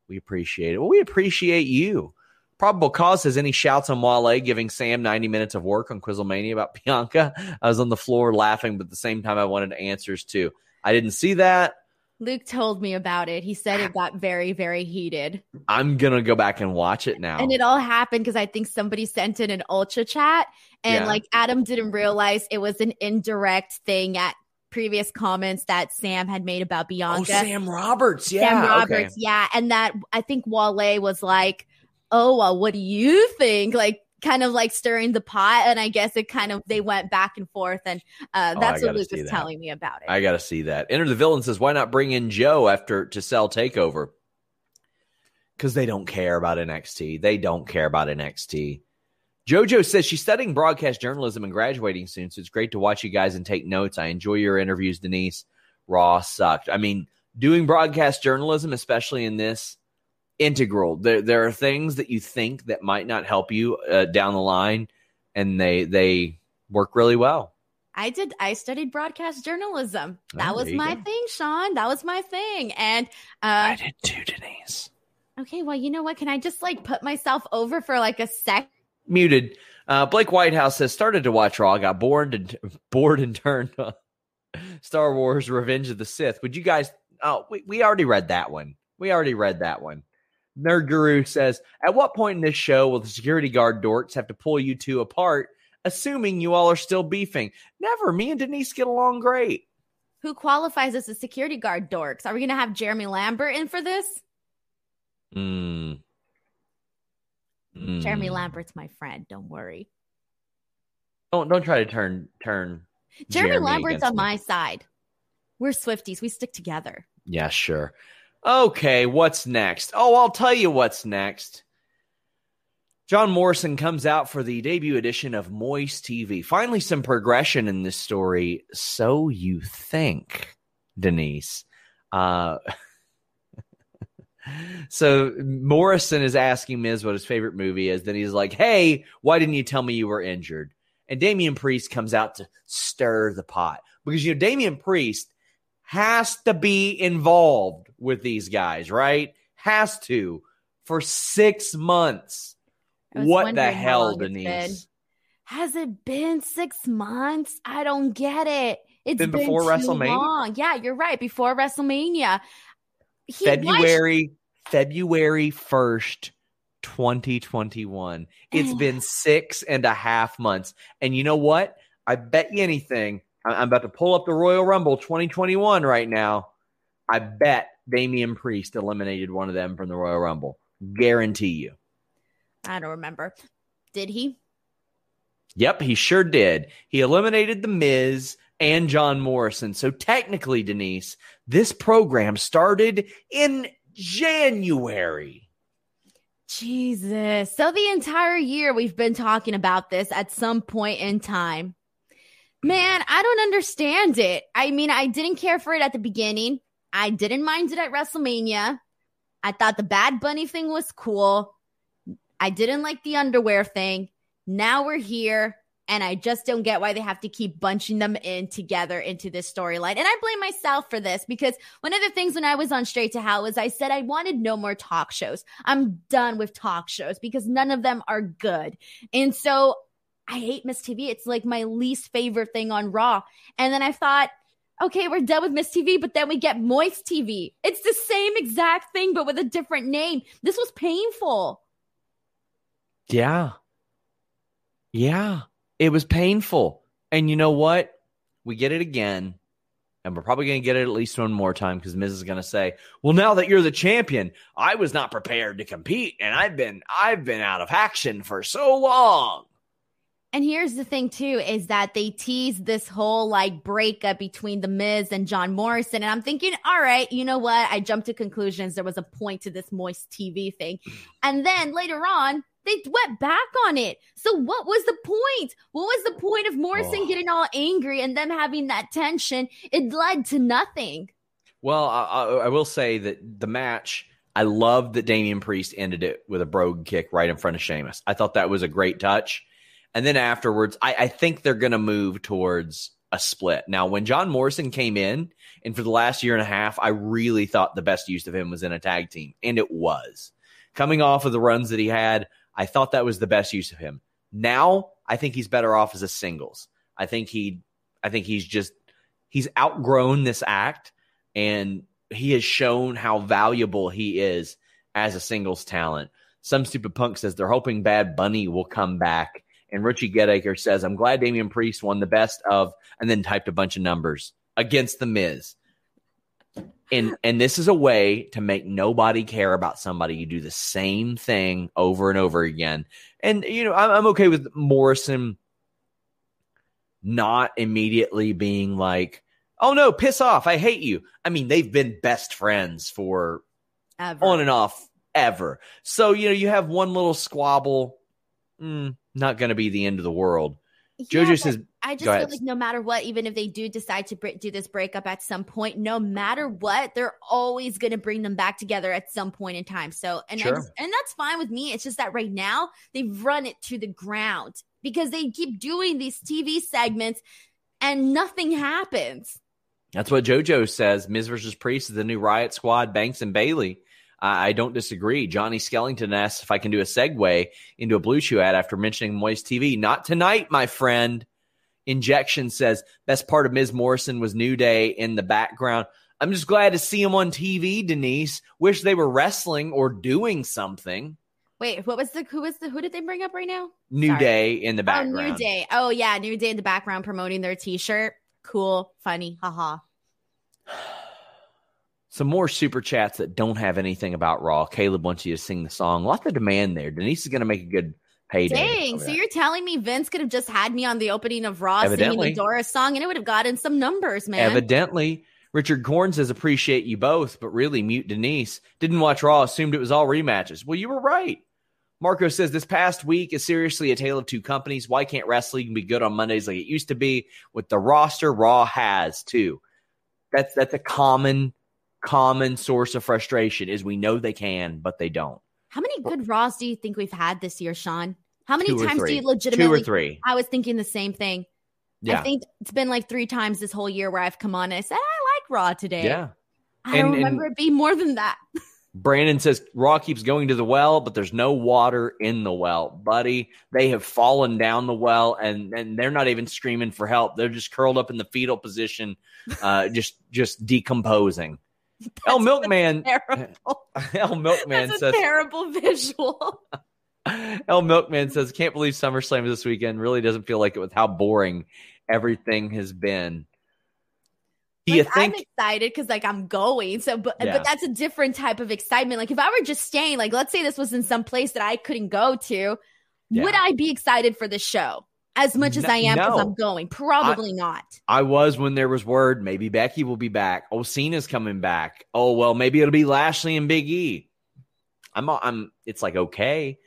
We appreciate it. Well, we appreciate you. Probable cause says any shouts on Wale giving Sam 90 minutes of work on Quizzlemania about Bianca. I was on the floor laughing, but at the same time, I wanted answers too. I didn't see that. Luke told me about it. He said it got very, very heated. I'm gonna go back and watch it now. And it all happened because I think somebody sent in an ultra chat, and yeah. like Adam didn't realize it was an indirect thing at previous comments that Sam had made about Bianca. Oh, Sam Roberts, yeah, Sam Roberts, okay. yeah, and that I think Wale was like, "Oh, well, what do you think?" Like kind of like stirring the pot and i guess it kind of they went back and forth and uh, oh, that's oh, what luke was that. telling me about it i gotta see that enter the villain says why not bring in joe after to sell takeover because they don't care about nxt they don't care about nxt jojo says she's studying broadcast journalism and graduating soon so it's great to watch you guys and take notes i enjoy your interviews denise raw sucked i mean doing broadcast journalism especially in this integral. There there are things that you think that might not help you uh, down the line, and they they work really well. I did. I studied broadcast journalism. Oh, that was my go. thing, Sean. That was my thing, and uh, I did too, Denise. Okay, well, you know what? Can I just like put myself over for like a sec? Muted. Uh, Blake Whitehouse says started to watch Raw, got bored and bored and turned on Star Wars: Revenge of the Sith. Would you guys? Oh, we, we already read that one. We already read that one. Nerd Guru says, At what point in this show will the security guard dorks have to pull you two apart, assuming you all are still beefing? Never. Me and Denise get along great. Who qualifies as a security guard dorks? Are we going to have Jeremy Lambert in for this? Mm. Mm. Jeremy Lambert's my friend. Don't worry. Don't don't try to turn turn. Jeremy, Jeremy Lambert's on me. my side. We're Swifties. We stick together. Yeah, sure. Okay, what's next? Oh, I'll tell you what's next. John Morrison comes out for the debut edition of Moist TV. Finally, some progression in this story. So you think, Denise. Uh, so Morrison is asking Miz what his favorite movie is. Then he's like, hey, why didn't you tell me you were injured? And Damian Priest comes out to stir the pot because, you know, Damian Priest has to be involved with these guys, right? Has to for six months. What the hell, Denise? Has it been six months? I don't get it. It's been, been before WrestleMania. Long. Yeah, you're right. Before WrestleMania. He, February, February 1st, 2021. It's been six and a half months. And you know what? I bet you anything I'm about to pull up the Royal Rumble 2021 right now. I bet Damian Priest eliminated one of them from the Royal Rumble. Guarantee you. I don't remember. Did he? Yep, he sure did. He eliminated The Miz and John Morrison. So technically, Denise, this program started in January. Jesus. So the entire year we've been talking about this at some point in time. Man, I don't understand it. I mean, I didn't care for it at the beginning. I didn't mind it at WrestleMania. I thought the Bad Bunny thing was cool. I didn't like the underwear thing. Now we're here, and I just don't get why they have to keep bunching them in together into this storyline. And I blame myself for this because one of the things when I was on Straight to Hell was I said I wanted no more talk shows. I'm done with talk shows because none of them are good. And so I hate Miz TV. It's like my least favorite thing on Raw. And then I thought, okay, we're done with Miz TV, but then we get Moist TV. It's the same exact thing, but with a different name. This was painful. Yeah. Yeah. It was painful. And you know what? We get it again. and we're probably going to get it at least one more time because Miz is going to say, "Well, now that you're the champion, I was not prepared to compete, and I've been I've been out of action for so long." And here's the thing too is that they tease this whole like breakup between the Miz and John Morrison, and I'm thinking, all right, you know what? I jumped to conclusions. There was a point to this moist TV thing, and then later on, they went back on it. So what was the point? What was the point of Morrison oh. getting all angry and them having that tension? It led to nothing. Well, I, I, will say that the match, I love that Damian Priest ended it with a brogue kick right in front of Sheamus. I thought that was a great touch. And then afterwards, I, I think they're going to move towards a split. Now, when John Morrison came in, and for the last year and a half, I really thought the best use of him was in a tag team, and it was. Coming off of the runs that he had, I thought that was the best use of him. Now I think he's better off as a singles. I think he I think he's just he's outgrown this act and he has shown how valuable he is as a singles talent. Some stupid punk says they're hoping Bad Bunny will come back. And Richie Goodacre says, I'm glad Damian Priest won the best of, and then typed a bunch of numbers against The Miz and and this is a way to make nobody care about somebody. You do the same thing over and over again, and you know I'm, I'm okay with Morrison not immediately being like, "Oh no, piss off! I hate you." I mean, they've been best friends for ever. on and off ever. So you know, you have one little squabble, mm, not going to be the end of the world. Yeah, JoJo says I just feel like no matter what, even if they do decide to do this breakup at some point, no matter what, they're always going to bring them back together at some point in time. So, and sure. just, and that's fine with me. It's just that right now they've run it to the ground because they keep doing these TV segments and nothing happens. That's what JoJo says. Miz versus Priest is the new Riot Squad, Banks and Bayley. I don't disagree. Johnny Skellington asks if I can do a segue into a Blue Chew ad after mentioning Moist TV. Not tonight, my friend. Injection says best part of Ms. Morrison was New Day in the background. I'm just glad to see him on TV, Denise. Wish they were wrestling or doing something. Wait, what was the who was the who did they bring up right now? New Sorry. Day in the background. Oh, New Day. Oh yeah, New Day in the background promoting their t-shirt. Cool, funny, haha. Some more super chats that don't have anything about Raw. Caleb wants you to sing the song. Lots of demand there. Denise is going to make a good payday. Dang! So you're telling me Vince could have just had me on the opening of Raw Evidently. singing the Doris song, and it would have gotten some numbers, man. Evidently. Richard Korn says appreciate you both, but really mute Denise. Didn't watch Raw, assumed it was all rematches. Well, you were right. Marco says this past week is seriously a tale of two companies. Why can't wrestling be good on Mondays like it used to be? With the roster Raw has too. That's that's a common common source of frustration is we know they can, but they don't. How many good Raws do you think we've had this year, Sean? How many times do you legitimately? Two or three. I was thinking the same thing. Yeah. I think it's been like three times this whole year where I've come on and I said, I like Raw today. Yeah. I don't remember it being more than that. Brandon says Raw keeps going to the well, but there's no water in the well, buddy. They have fallen down the well, and and they're not even screaming for help. They're just curled up in the fetal position, uh, just just decomposing. El Milkman. El Milkman says terrible visual. El Milkman says, "Can't believe SummerSlam this weekend. Really doesn't feel like it with how boring everything has been." Do like, you think I'm excited because like I'm going? So, but yeah. but that's a different type of excitement. Like if I were just staying, like let's say this was in some place that I couldn't go to, yeah. would I be excited for the show? As much as I am because no. I'm going. Probably I, not. I was when there was word maybe Becky will be back. Oh, Cena's coming back. Oh well, maybe it'll be Lashley and Big E. I'm I'm. It's like okay.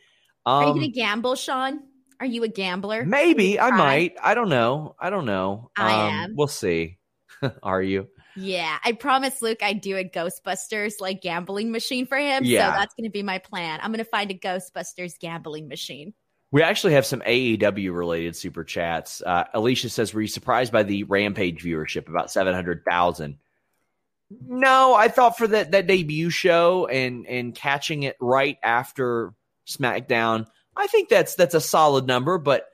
Um, Are you gonna um, gamble, Sean? Are you a gambler? Maybe I might. I don't know. I don't know. I um, am. We'll see. Are you? Yeah, I promised Luke I'd do a Ghostbusters like gambling machine for him. Yeah. So that's going to be my plan. I'm going to find a Ghostbusters gambling machine. We actually have some AEW related super chats. Uh, Alicia says, "Were you surprised by the Rampage viewership? About seven hundred thousand. No, I thought for that that debut show and and catching it right after SmackDown, I think that's that's a solid number. But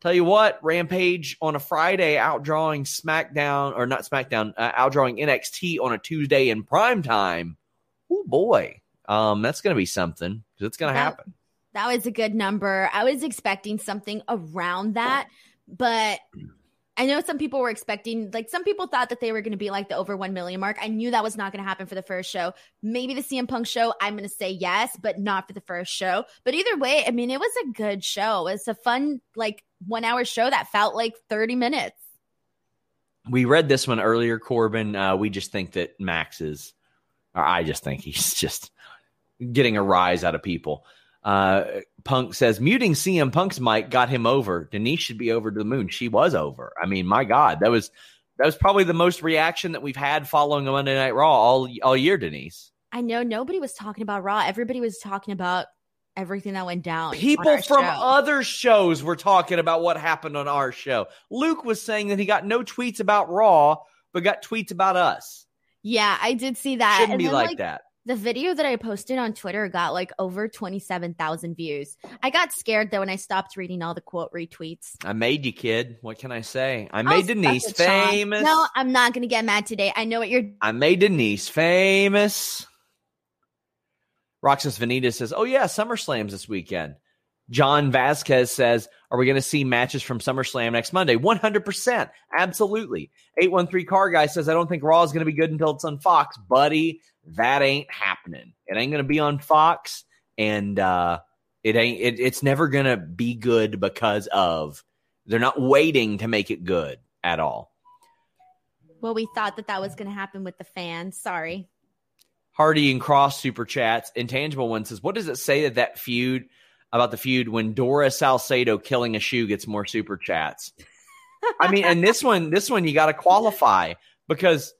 tell you what, Rampage on a Friday outdrawing SmackDown or not SmackDown, uh, outdrawing NXT on a Tuesday in prime time. Oh boy, um, that's going to be something because it's going to happen. That was a good number. I was expecting something around that, but I know some people were expecting, like, some people thought that they were going to be like the over 1 million mark. I knew that was not going to happen for the first show. Maybe the CM Punk show, I'm going to say yes, but not for the first show. But either way, I mean, it was a good show. It's a fun, like, one hour show that felt like 30 minutes. We read this one earlier, Corbin. Uh, we just think that Max is, or I just think he's just getting a rise out of people. Uh, Punk says muting CM Punk's mic got him over. Denise should be over to the moon. She was over. I mean, my God, that was that was probably the most reaction that we've had following a Monday Night Raw all all year, Denise. I know nobody was talking about Raw. Everybody was talking about everything that went down. People from show. other shows were talking about what happened on our show. Luke was saying that he got no tweets about Raw, but got tweets about us. Yeah, I did see that. Shouldn't And be then, like that. The video that I posted on Twitter got like over 27,000 views. I got scared though when I stopped reading all the quote retweets. I made you, kid. What can I say? I I'll made Denise famous. No, I'm not going to get mad today. I know what you're I made Denise famous. Roxas Venita says, Oh, yeah, SummerSlam's this weekend. John Vasquez says, Are we going to see matches from SummerSlam next Monday? 100%. Absolutely. 813 Car Guy says, I don't think Raw is going to be good until it's on Fox. Buddy, that ain't happening. It ain't going to be on Fox. And uh, it ain't, it, it's never going to be good because of, they're not waiting to make it good at all. Well, we thought that that was going to happen with the fans. Sorry. Hardy and Kross super chats. Intangible one says, "What does it say that that feud about the feud when Dora Salcedo killing a shoe gets more super chats?" I mean, and this one, this one you got to qualify because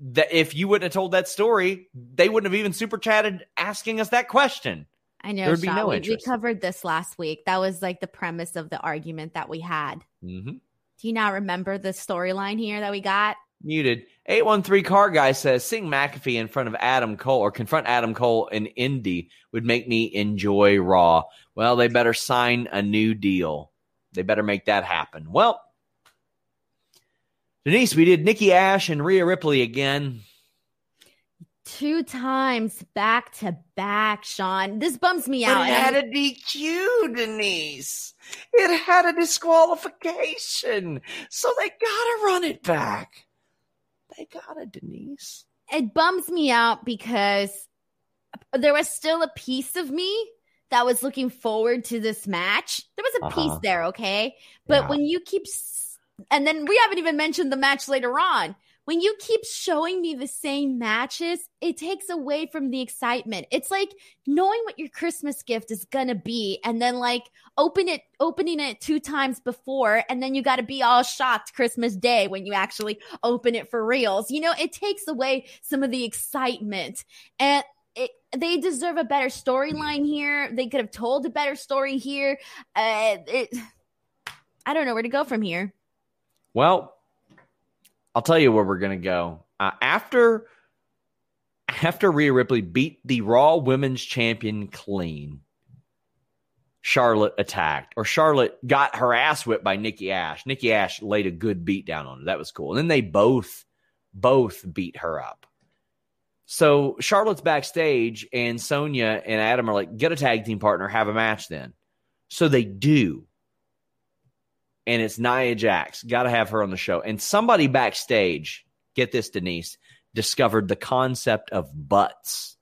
that if you wouldn't have told that story, they wouldn't have even super chatted asking us that question. I know There would be no we, we covered this last week. That was like the premise of the argument that we had. Mm-hmm. Do you not remember the storyline here that we got? Muted. 813 car guy says sing McAfee in front of Adam Cole or confront Adam Cole in Indy would make me enjoy Raw. Well, they better sign a new deal. They better make that happen. Well, Denise, we did Nikki Ash and Rhea Ripley again. Two times back to back, Sean. This bums me But out. it had I'm- a DQ, Denise. It had a disqualification. So they gotta run it back. They gotta, Denise. it bums me out because there was still a piece of me that was looking forward to this match. There was a Uh-huh. piece there, okay? But Yeah. when you keep, and then we haven't even mentioned the match later on. When you keep showing me the same matches, it takes away from the excitement. It's like knowing what your Christmas gift is gonna be, and then like open it, opening it two times before, and then you got to be all shocked Christmas Day when you actually open it for reals. You know, it takes away some of the excitement, and it, they deserve a better storyline here. They could have told a better story here. Uh, it, I don't know where to go from here. Well, I'll tell you where we're gonna go. Uh, after after Rhea Ripley beat the Raw Women's Champion clean, Charlotte attacked, or Charlotte got her ass whipped by Nikki Ash. Nikki Ash laid a good beat down on her. That was cool. And then they both both beat her up. So Charlotte's backstage, and Sonya and Adam are like, "Get a tag team partner, have a match." Then, so they do and it's Nia Jax. Got to have her on the show. And somebody backstage, get this, Denise, discovered the concept of butts.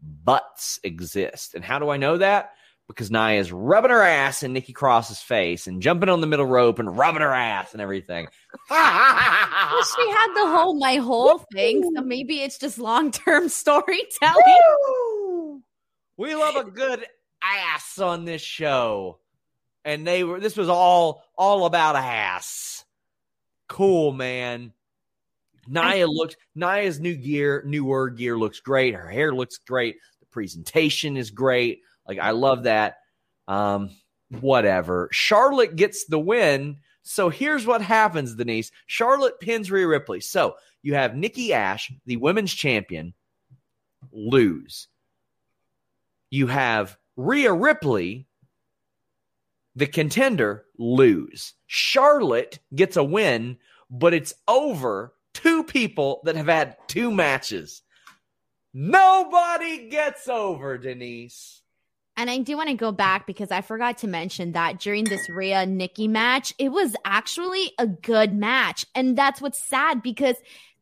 Butts exist. And how do I know that? Because Nia is rubbing her ass in Nikki Cross's face and jumping on the middle rope and rubbing her ass and everything. Well, she had the whole my whole thing, so maybe it's just long term storytelling. Woo! We love a good ass on this show. And they were this was all all about ass. Cool, man. Nia looks Nia's new gear, newer gear looks great. Her hair looks great. The presentation is great. Like I love that. Um, whatever. Charlotte gets the win. So here's what happens, Denise. Charlotte pins Rhea Ripley. So you have Nikki Ash, the women's champion, lose. You have Rhea Ripley, the contender, lose. Charlotte gets a win, but it's over two people that have had two matches. Nobody gets over, Denise. And I do want to go back because I forgot to mention that during this Rhea Nikki match, it was actually a good match. And that's what's sad because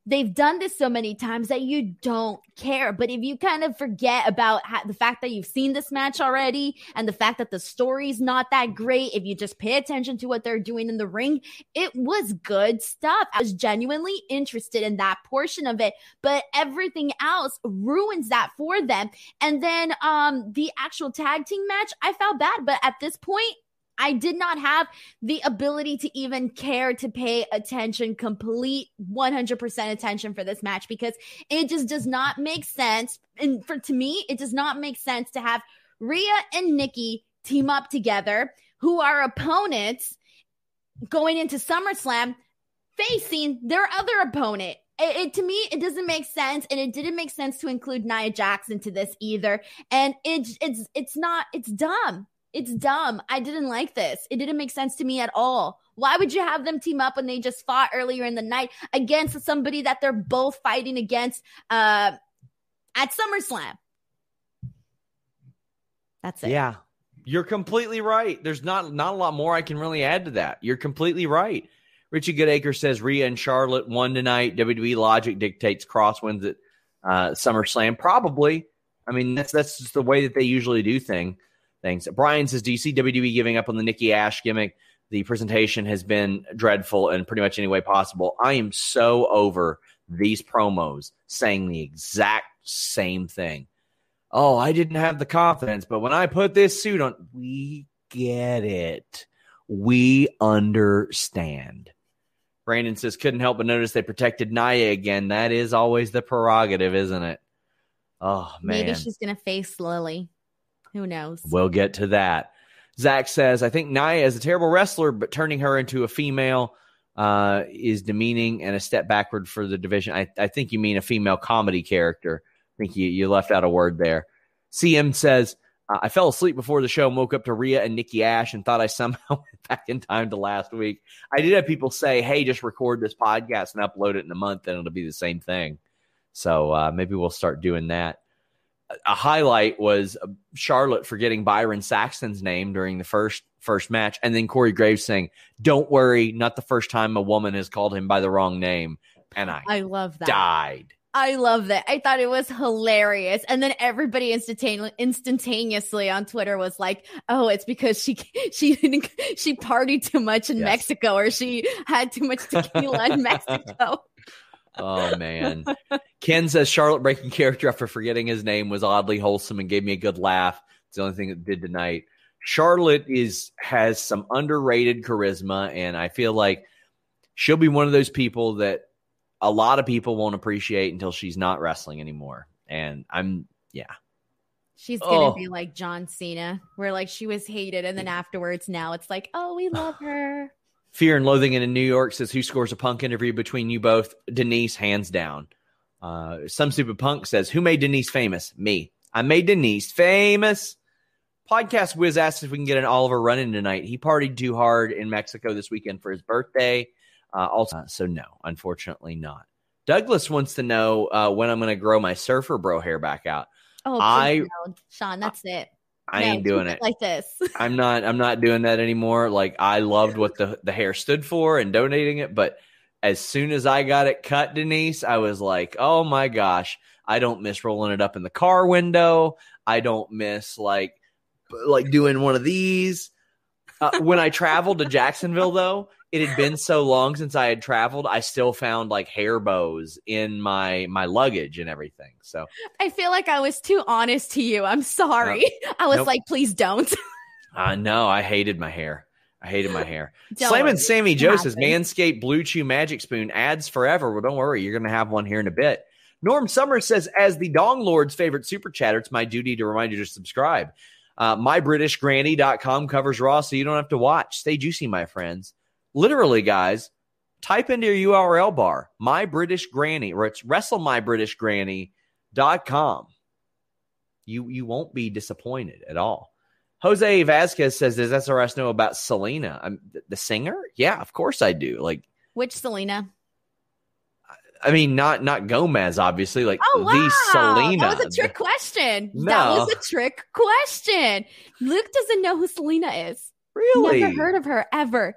they've done this so many times that you don't care. But if you kind of forget about the fact that you've seen this match already and the fact that the story's not that great, if you just pay attention to what they're doing in the ring, it was good stuff. I was genuinely interested in that portion of it, but everything else ruins that for them. And then um the actual tag team match, I felt bad, but at this point, I did not have the ability to even care to pay attention, complete 100% attention for this match because it just does not make sense. And for to me, it does not make sense to have Rhea and Nikki team up together, who are opponents going into SummerSlam facing their other opponent. It, it, to me it doesn't make sense and it didn't make sense to include Nia Jackson to this either and it's it's it's not it's dumb it's dumb. I didn't like this. It didn't make sense to me at all. Why would you have them team up when they just fought earlier in the night against somebody that they're both fighting against uh, at SummerSlam? That's it. Yeah. You're completely right. There's not not a lot more I can really add to that. You're completely right. Richie Goodacre says Rhea and Charlotte won tonight. WWE logic dictates Kross wins at uh, SummerSlam. Probably. I mean, that's that's just the way that they usually do thing things. Brian says, Do you see WWE giving up on the Nikki Ash gimmick? The presentation has been dreadful in pretty much any way possible. I am so over these promos saying the exact same thing. Oh, I didn't have the confidence, but when I put this suit on, we get it. We understand. Brandon says, couldn't help but notice they protected Nia again. That is always the prerogative, isn't it? Oh, man. Maybe she's going to face Lily. Who knows? We'll get to that. Zach says, I think Nia is a terrible wrestler, but turning her into a female uh, is demeaning and a step backward for the division. I, I think you mean a female comedy character. I think you, you left out a word there. CM says, uh, I fell asleep before the show and woke up to Rhea and Nikki Ash and thought I somehow went back in time to last week. I did have people say, hey, just record this podcast and upload it in a month and it'll be the same thing. So uh, maybe we'll start doing that a highlight was uh, Charlotte forgetting Byron Saxton's name during the first first match, and then Corey Graves saying, "Don't worry, not the first time a woman has called him by the wrong name." And I, I love that. Died. I love that. I thought it was hilarious. And then everybody instantane- instantaneously on Twitter was like, "Oh, it's because she she she partied too much in yes. Mexico, or she had too much tequila in Mexico." Oh man. Ken says Charlotte breaking character after forgetting his name was oddly wholesome and gave me a good laugh. It's the only thing it did tonight. Charlotte is has some underrated charisma, and I feel like she'll be one of those people that a lot of people won't appreciate until she's not wrestling anymore. And I'm yeah. She's gonna oh. be like John Cena, where like she was hated, and then afterwards, now it's like, oh, we love her. Fear and Loathing in New York says, Who scores a punk interview between you both? Denise, hands down. Uh, Some Stupid Punk says, Who made Denise famous? Me. I made Denise famous. Podcast Wiz asked if we can get an Oliver run in tonight. He partied too hard in Mexico this weekend for his birthday. Uh, also, uh, so no, unfortunately not. Douglas wants to know uh, when I'm going to grow my surfer bro hair back out. Oh, I, Sean, that's it. I no, ain't doing it like this. I'm not. I'm not doing that anymore. Like I loved what the the hair stood for and donating it, but as soon as I got it cut, Denise, I was like, oh my gosh, I don't miss rolling it up in the car window. I don't miss like like doing one of these. Uh, when I traveled to Jacksonville, though, it had been so long since I had traveled, I still found like hair bows in my my luggage and everything. So I feel like I was too honest to you. I'm sorry. I was nope. like, please don't. uh no, I hated my hair. I hated my hair. Slamming Sammy Joe says Manscaped Blue Chew Magic Spoon ads forever. Well, don't worry, you're gonna have one here in a bit. Norm Summers says, as the Dong Lord's favorite super chatter, it's my duty to remind you to subscribe. Uh, MyBritishGranny.com covers Raw so you don't have to watch. Stay juicy, my friends literally, guys, type into your URL bar, my British granny, or it's wrestlemybritishgranny.com. You, you won't be disappointed at all. Jose Vasquez says, Does SRS know about Selena? I'm, the singer? Yeah, of course I do. Like, which Selena? I mean, not not Gomez, obviously. Like Oh wow, the Selena. that was a trick question. That No. was a trick question. Luke doesn't know who Selena is. Really? Never heard of her ever.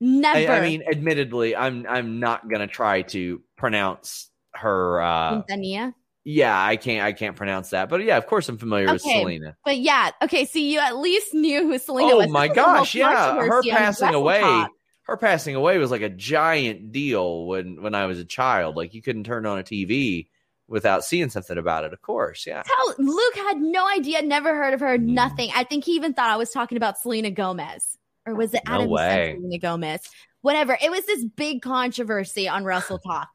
Never. I, I mean, admittedly, I'm I'm not gonna try to pronounce her. uh Quintanilla. Yeah, I can't I can't pronounce that, but yeah, of course I'm familiar with Selena. But yeah, okay. So you at least knew who Selena Oh was. Oh my This was a whole gosh, yeah, her passing away. Talk. Her passing away was like a giant deal when when I was a child. Like you couldn't turn on a TV without seeing something about it. Of course, yeah. Tell Luke had no idea, never heard of her, Mm. nothing. I think he even thought I was talking about Selena Gomez. Or was it No Adam said way. Selena Gomez? Whatever. It was this big controversy on WrestleTalk.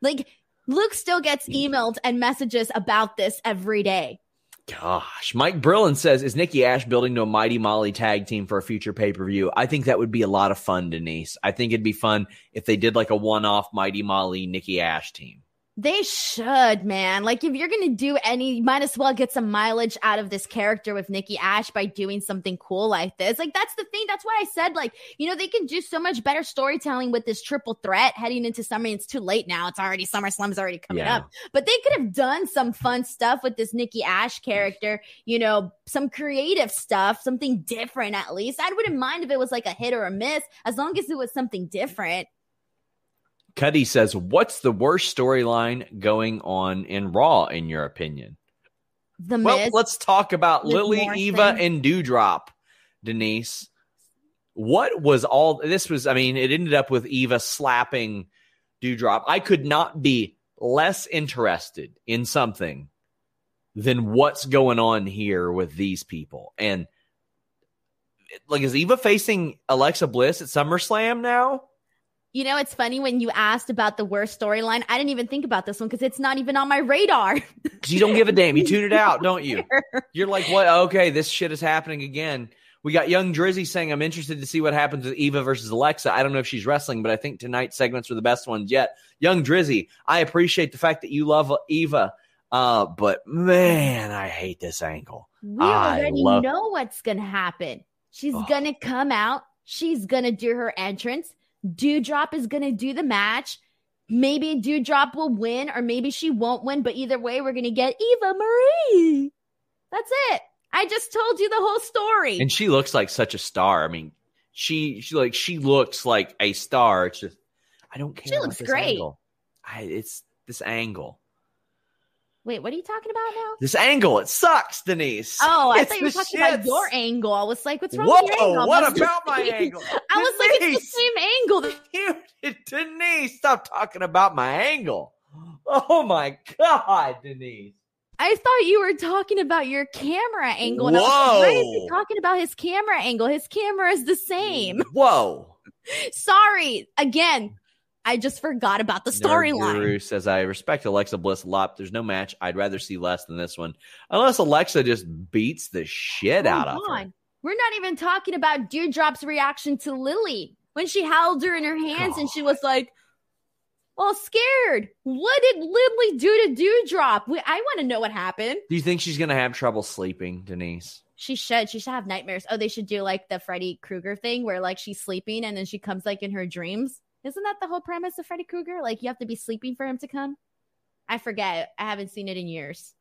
Like Luke still gets Mm. emailed and messages about this every day. Gosh, Mike Brillin says, "Is Nikki Ash building to a Mighty Molly tag team for a future pay per view?" I think that would be a lot of fun, Denise. I think it'd be fun if they did like a one off Mighty Molly Nikki Ash team. They should, man. Like, if you're gonna do any, you might as well get some mileage out of this character with Nikki Ash by doing something cool like this. Like, that's the thing. That's why I said, like, you know, they can do so much better storytelling with this triple threat heading into summer. It's too late now. It's already SummerSlam's already coming Yeah. up. But they could have done some fun stuff with this Nikki Ash character. You know, some creative stuff, something different at least. I wouldn't mind if it was like a hit or a miss, as long as it was something different. Cuddy says, "What's the worst storyline going on in Raw, in your opinion?" The Well, Miz. let's talk about Lily, Morrison. Eva, and Doudrop. Denise, what was all this? Was I mean, it ended up with Eva slapping Doudrop. I could not be less interested in something than what's going on here with these people. And like, is Eva facing Alexa Bliss at SummerSlam now? You know, it's funny when you asked about the worst storyline. I didn't even think about this one because it's not even on my radar. You don't give a damn. You tune it out, don't you? You're like, what? Okay, this shit is happening again. We got young Drizzy saying, I'm interested to see what happens with Eva versus Alexa. I don't know if she's wrestling, but I think tonight's segments were the best ones yet. Young Drizzy, I appreciate the fact that you love Eva, uh, but man, I hate this angle. We I already love- know what's going to happen. She's Oh. going to come out. She's going to do her entrance. Doudrop is going to do the match. Maybe Doudrop will win, or maybe she won't win. But either way, we're going to get Eva Marie. That's it. I just told you the whole story. And she looks like such a star. I mean, she, she like, she looks like a star. It's just, I don't care. She looks this great. angle. I, it's this angle. Wait, what are you talking about now? This angle, it sucks, Denise. Oh, I It's thought you were talking about your angle. I was like, what's wrong with your angle? what about my angle? I was like, it's the same angle. You, Denise, stop talking about my angle. Oh my God, Denise. I thought you were talking about your camera angle. And I was like, why is he Whoa. talking about his camera angle? His camera is the same. Whoa. Sorry. Again, I just forgot about the storyline. Guru says, I respect Alexa Bliss a lot. There's no match. I'd rather see less than this one. Unless Alexa just beats the shit oh out of Hold her. We're not even talking about Doudrop's reaction to Lily when she held her in her hands and she was like, all scared. What did Lily do to Doudrop? We, I want to know what happened. Do you think she's going to have trouble sleeping, Denise? She should. She should have nightmares. Oh, they should do like the Freddy Krueger thing where like she's sleeping and then she comes like in her dreams. Isn't that the whole premise of Freddy Krueger? Like you have to be sleeping for him to come? I forget. I haven't seen it in years.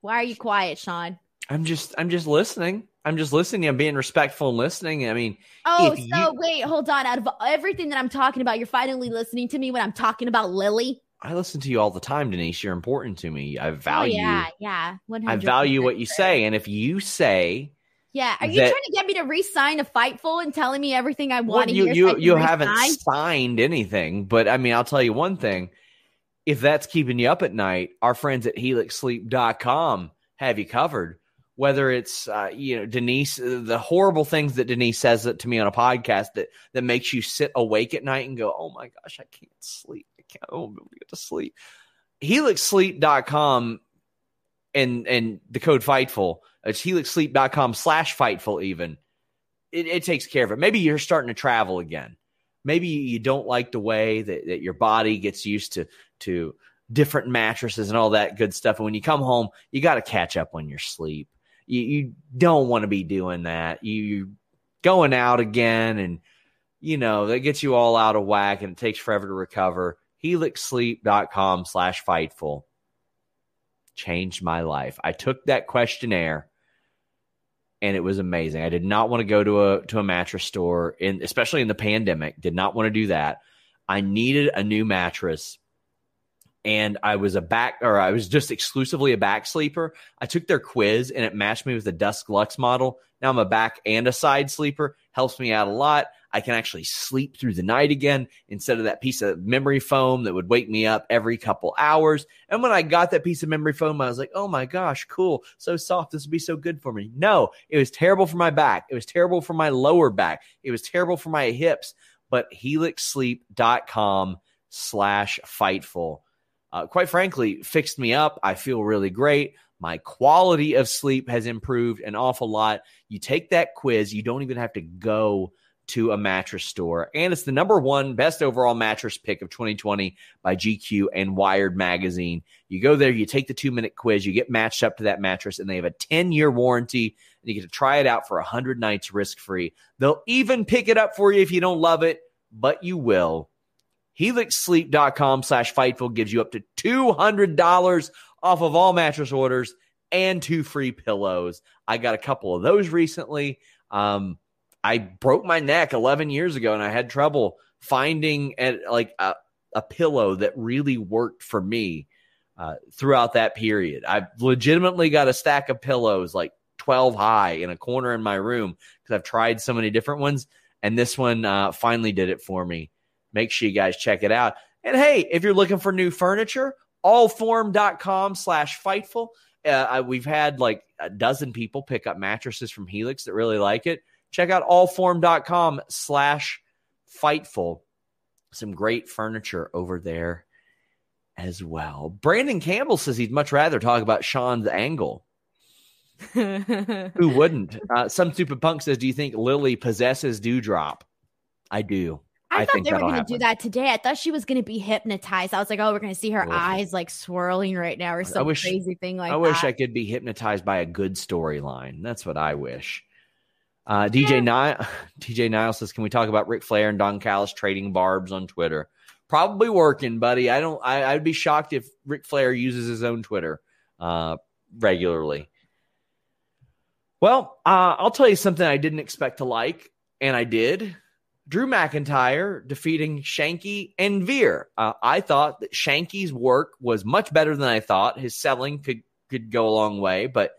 Why are you quiet, Sean? I'm just, I'm just listening. I'm just listening. I'm being respectful and listening. I mean, Oh, so you- wait, hold on. Out of everything that I'm talking about, you're finally listening to me when I'm talking about Lily. I listen to you all the time, Denise. You're important to me. I value. Oh, yeah, yeah. 100 I value what you say, and if you say Yeah. Are you that- trying to get me to re-sign a Fightful and telling me everything I well, want to you hear? so you you haven't signed anything, but I mean, I'll tell you one thing: if that's keeping you up at night, our friends at HelixSleep.com have you covered. Whether it's uh, you know Denise, uh, the horrible things that Denise says to me on a podcast that that makes you sit awake at night and go, "Oh my gosh, I can't sleep. I can't. I won't be able to get to sleep." HelixSleep.com and and the code Fightful. It's HelixSleep.com slash Fightful. Even it, it takes care of it. Maybe you're starting to travel again. Maybe you don't like the way that, that your body gets used to to different mattresses and all that good stuff. And when you come home, you got to catch up on your sleep. You, you don't want to be doing that. You, you going out again, and you know that gets you all out of whack, and it takes forever to recover. helixsleep.com slash fightful changed my life. I took that questionnaire and it was amazing. I did not want to go to a to a mattress store in especially in the pandemic, did not want to do that. I needed a new mattress and I was a back or I was just exclusively a back sleeper. I took their quiz and it matched me with the Dusk Luxe model. Now I'm a back and a side sleeper. Helps me out a lot. I can actually sleep through the night again instead of that piece of memory foam that would wake me up every couple hours. And when I got that piece of memory foam, I was like, oh my gosh, cool. So soft. This would be so good for me. No, it was terrible for my back. It was terrible for my lower back. It was terrible for my hips. But helixsleep.com slash fightful. Uh, quite frankly, fixed me up. I feel really great. My quality of sleep has improved an awful lot. You take that quiz, you don't even have to go to a mattress store. And it's the number one best overall mattress pick of 2020 by GQ and Wired Magazine. You go there, you take the two minute quiz, you get matched up to that mattress, and they have a 10 year warranty, and you get to try it out for 100 nights risk free. They'll even pick it up for you if you don't love it, but you will. HelixSleep.com slash Fightful gives you up to $200 off of all mattress orders and two free pillows. I got a couple of those recently. Um, I broke my neck 11 years ago and I had trouble finding a, like a, a pillow that really worked for me uh, throughout that period. I've legitimately got a stack of pillows like 12 high in a corner in my room because I've tried so many different ones. And this one uh, finally did it for me. Make sure you guys check it out. And hey, if you're looking for new furniture, allform.com slash fightful. Uh, we've had like a dozen people pick up mattresses from Helix that really like it check out allform.com slash fightful. Some great furniture over there as well. Brandon Campbell says he'd much rather talk about Sean's angle. Who wouldn't? Uh, some stupid punk says, Do you think Lily possesses Doudrop?" I do. I, I thought they were going to do that today. I thought she was going to be hypnotized. I was like, oh, we're going to see her eyes like swirling right now or some wish, crazy thing like I that. wish I could be hypnotized by a good storyline. That's what I wish. Uh, DJ. Niles, DJ Niles says, "Can we talk about Ric Flair and Don Callis trading barbs on Twitter?" Probably working, buddy. I don't. I, would be shocked if Ric Flair uses his own Twitter uh, regularly. Well, uh, I'll tell you something I didn't expect to like, and I did. Drew McIntyre defeating Shanky and Veer. Uh, I thought that Shanky's work was much better than I thought. His selling could could go a long way, but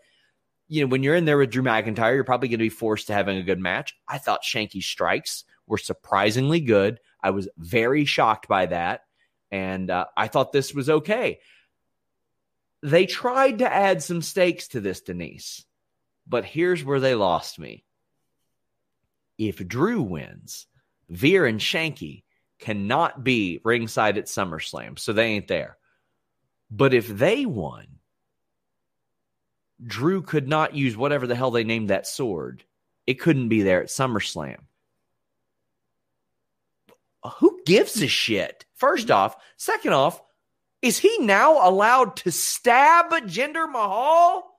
you know, when you're in there with Drew McIntyre, you're probably going to be forced to having a good match. I thought Shanky's strikes were surprisingly good. I was very shocked by that. And uh, I thought this was okay. They tried to add some stakes to this, Denise, but here's where they lost me. If Drew wins, Veer and Shanky cannot be ringside at SummerSlam, so they ain't there. But if they won, Drew could not use whatever the hell they named that sword. It couldn't be there at SummerSlam. Who gives a shit? First off, second off, is he now allowed to stab Jinder Mahal?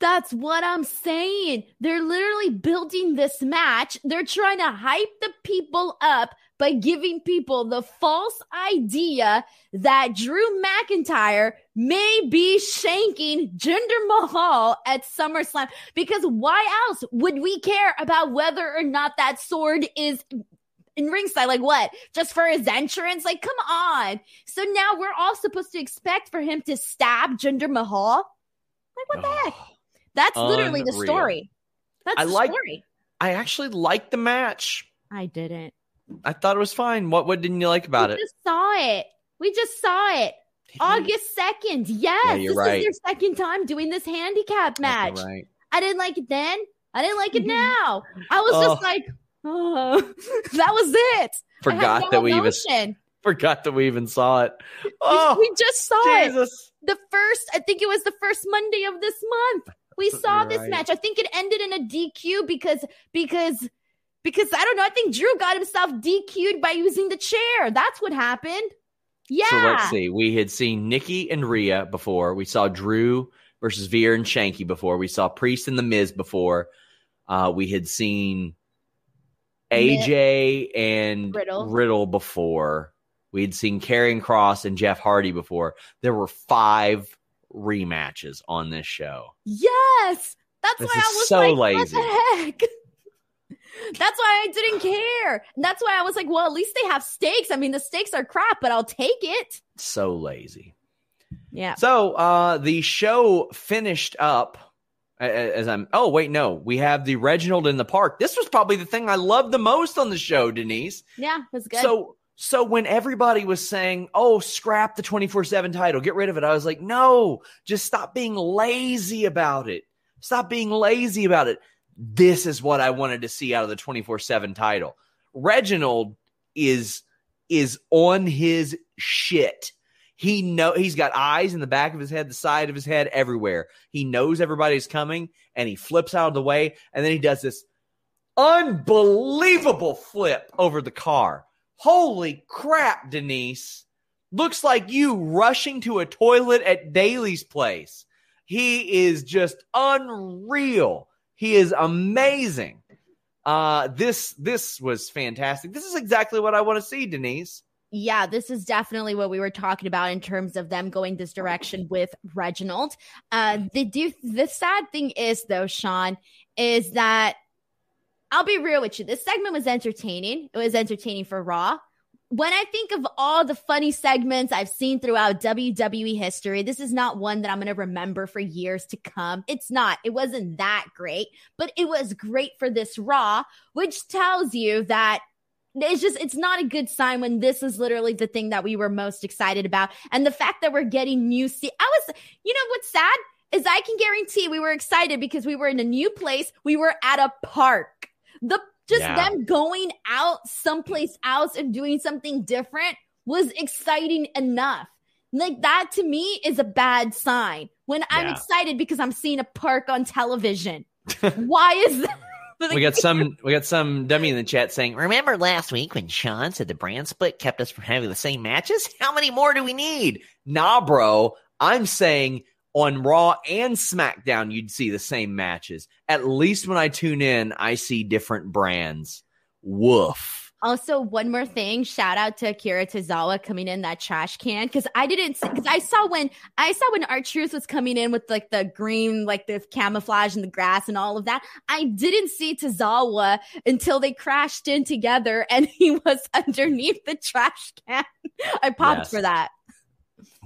That's what I'm saying. They're literally building this match. They're trying to hype the people up by giving people the false idea that Drew McIntyre may be shanking Jinder Mahal at SummerSlam. Because why else would we care about whether or not that sword is in ringside? Like what? Just for his entrance? Like, come on. So now we're all supposed to expect for him to stab Jinder Mahal? Like, what the heck? That's literally the story. That's I the like, story. I actually liked the match. I didn't. I thought it was fine. What what didn't you like about we it? We just saw it. We just saw it. August second. Yes, yeah, this right. is your second time doing this handicap match. Right. I didn't like it then. I didn't like it mm-hmm. now. I was oh. just like, oh, that was it. Forgot no that we even forgot that we even saw it. Oh, we, we just saw Jesus. it. The first, I think it was the first Monday of this month. We saw right. this match. I think it ended in a DQ because because because I don't know. I think Drew got himself DQ'd by using the chair. That's what happened. Yeah. So let's see. We had seen Nikki and Rhea before. We saw Drew versus Veer and Shanky before. We saw Priest and The Miz before. Uh, we had seen AJ and Riddle. Riddle before. We had seen Karrion Kross and Jeff Hardy before. There were five rematches on this show. Yes. That's This why I was so like, lazy. what the heck? That's why I didn't care. And that's why I was like, well, at least they have stakes. I mean, the stakes are crap, but I'll take it. So lazy. Yeah. So uh, the show finished up as I'm. Oh wait, no, we have the Reginald in the park. This was probably the thing I loved the most on the show, Denise. Yeah, it was good. So so when everybody was saying, "Oh, scrap the 24/7 title, get rid of it." I was like, "No, just stop being lazy about it. Stop being lazy about it." This is what I wanted to see out of the 24/7 title. Reginald is is on his shit. He know he's got eyes in the back of his head, the side of his head, everywhere. He knows everybody's coming and he flips out of the way and then he does this unbelievable flip over the car. Holy crap, Denise. Looks like you rushing to a toilet at Daily's place. He is just unreal. He is amazing. Uh this this was fantastic. This is exactly what I want to see, Denise. yeah, this is definitely what we were talking about in terms of them going this direction with Reginald. Uh, the do the sad thing is though, Sean, is that I'll be real with you. This segment was entertaining. It was entertaining for Raw. When I think of all the funny segments I've seen throughout WWE history, this is not one that I'm going to remember for years to come. It's not. It wasn't that great, but it was great for this Raw, which tells you that it's just it's not a good sign when this is literally the thing that we were most excited about and the fact that we're getting new see i was you know what's sad is i can guarantee we were excited because we were in a new place we were at a park the just Yeah. them going out someplace else and doing something different was exciting enough like that to me is a bad sign when i'm excited because i'm seeing a park on television why is that We got some we got some dummy in the chat saying, Remember last week when Sean said the brand split kept us from having the same matches? How many more do we need? Nah, bro. I'm saying on Raw and SmackDown, you'd see the same matches. At least when I tune in, I see different brands. Woof. Also, one more thing. Shout out to Akira Tozawa coming in that trash can because I didn't because I saw when I saw when R-Truth was coming in with like the green, like the camouflage and the grass and all of that. I didn't see Tozawa until they crashed in together and he was underneath the trash can. I popped Yes. for that.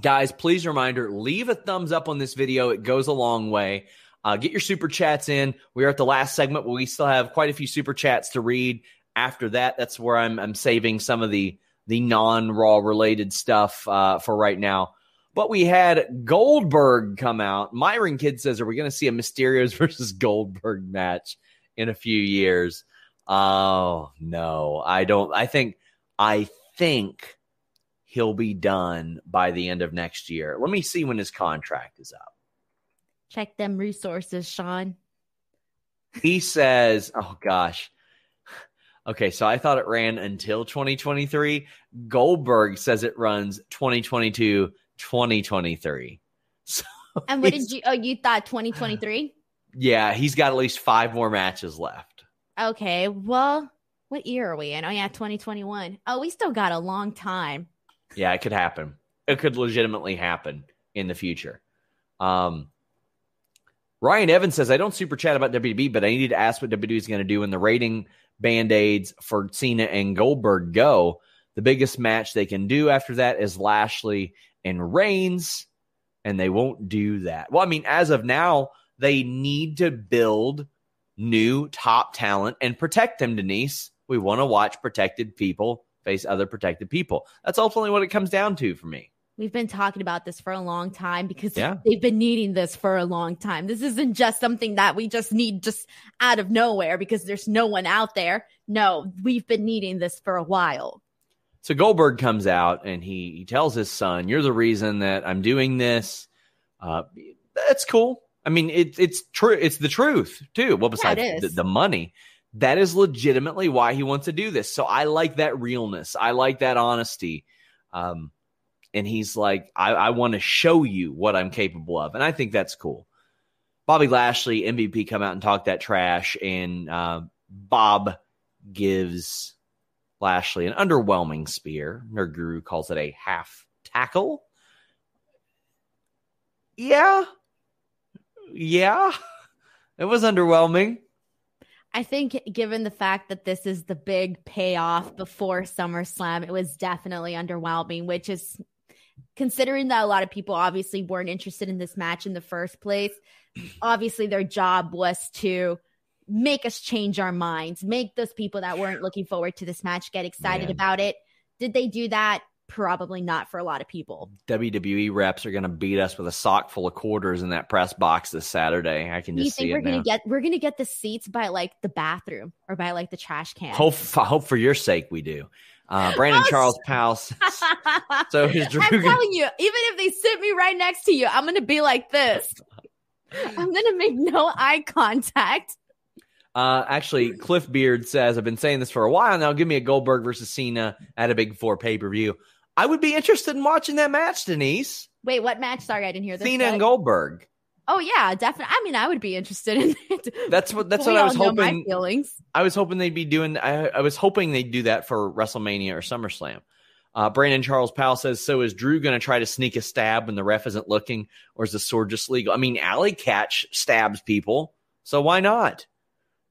Guys, please reminder leave a thumbs up on this video. It goes a long way. Uh, get your super chats in. We are at the last segment, but we still have quite a few super chats to read. After that, that's where I'm, I'm saving some of the the non Raw related stuff uh, for right now. But we had Goldberg come out. Myron Kid says, "Are we going to see a Mysterios versus Goldberg match in a few years?" Oh no, I don't. I think I think he'll be done by the end of next year. Let me see when his contract is up. Check them resources, Sean. He says, "Oh gosh." Okay, so I thought it ran until 2023. Goldberg says it runs 2022, 2023. So And what did you? Oh, you thought 2023? Yeah, he's got at least five more matches left. Okay, well, what year are we in? Oh yeah, 2021. Oh, we still got a long time. Yeah, it could happen. It could legitimately happen in the future. Um, Ryan Evans says, I don't super chat about WWE, but I need to ask what WWE is going to do when the rating band aids for Cena and Goldberg go. The biggest match they can do after that is Lashley and Reigns, and they won't do that. Well, I mean, as of now, they need to build new top talent and protect them, Denise. We want to watch protected people face other protected people. That's ultimately what it comes down to for me. We've been talking about this for a long time because Yeah. they've been needing this for a long time. This isn't just something that we just need just out of nowhere because there's no one out there. No, we've been needing this for a while. So Goldberg comes out and he, he tells his son, "You're the reason that I'm doing this." Uh, that's cool. I mean, it, it's true. It's the truth too. Well, besides it the, the money, that is legitimately why he wants to do this. So I like that realness. I like that honesty. Um, and he's like, I, I want to show you what I'm capable of, and I think that's cool. Bobby Lashley, MVP, come out and talk that trash, and uh, Bob gives Lashley, an underwhelming spear. Her guru calls it a half tackle. Yeah. Yeah. It was underwhelming. I think, given the fact that this is the big payoff before SummerSlam, it was definitely underwhelming, which is considering that a lot of people obviously weren't interested in this match in the first place. Obviously, their job was to make us change our minds, make those people that weren't looking forward to this match get excited Man. about it. Did they do that? Probably not for a lot of people. WWE reps are going to beat us with a sock full of quarters in that press box this Saturday. I can you just see we're it gonna now. get we're gonna get the seats by like the bathroom or by like the trash can? Hope, hope for your sake we do. Uh, Brandon Oh, Charles Powell. So is Drew I'm gonna- telling you, even if they sit me right next to you, I'm gonna be like this. I'm gonna make no eye contact. Uh, actually, Cliff Beard says, I've been saying this for a while now. Give me a Goldberg versus Cena at a big four pay per view. I would be interested in watching that match, Denise. Wait, what match? Sorry, I didn't hear this. Cena and Goldberg. Oh yeah, definitely. I mean, I would be interested in it. That's what that's We what I was hoping. feelings. I was hoping they'd be doing. I, I was hoping they'd do that for WrestleMania or SummerSlam. Uh, Brandon Charles Powell says, "So is Drew going to try to sneak a stab when the ref isn't looking, or is the sword just legal? I mean, Alley Catch stabs people, so why not?"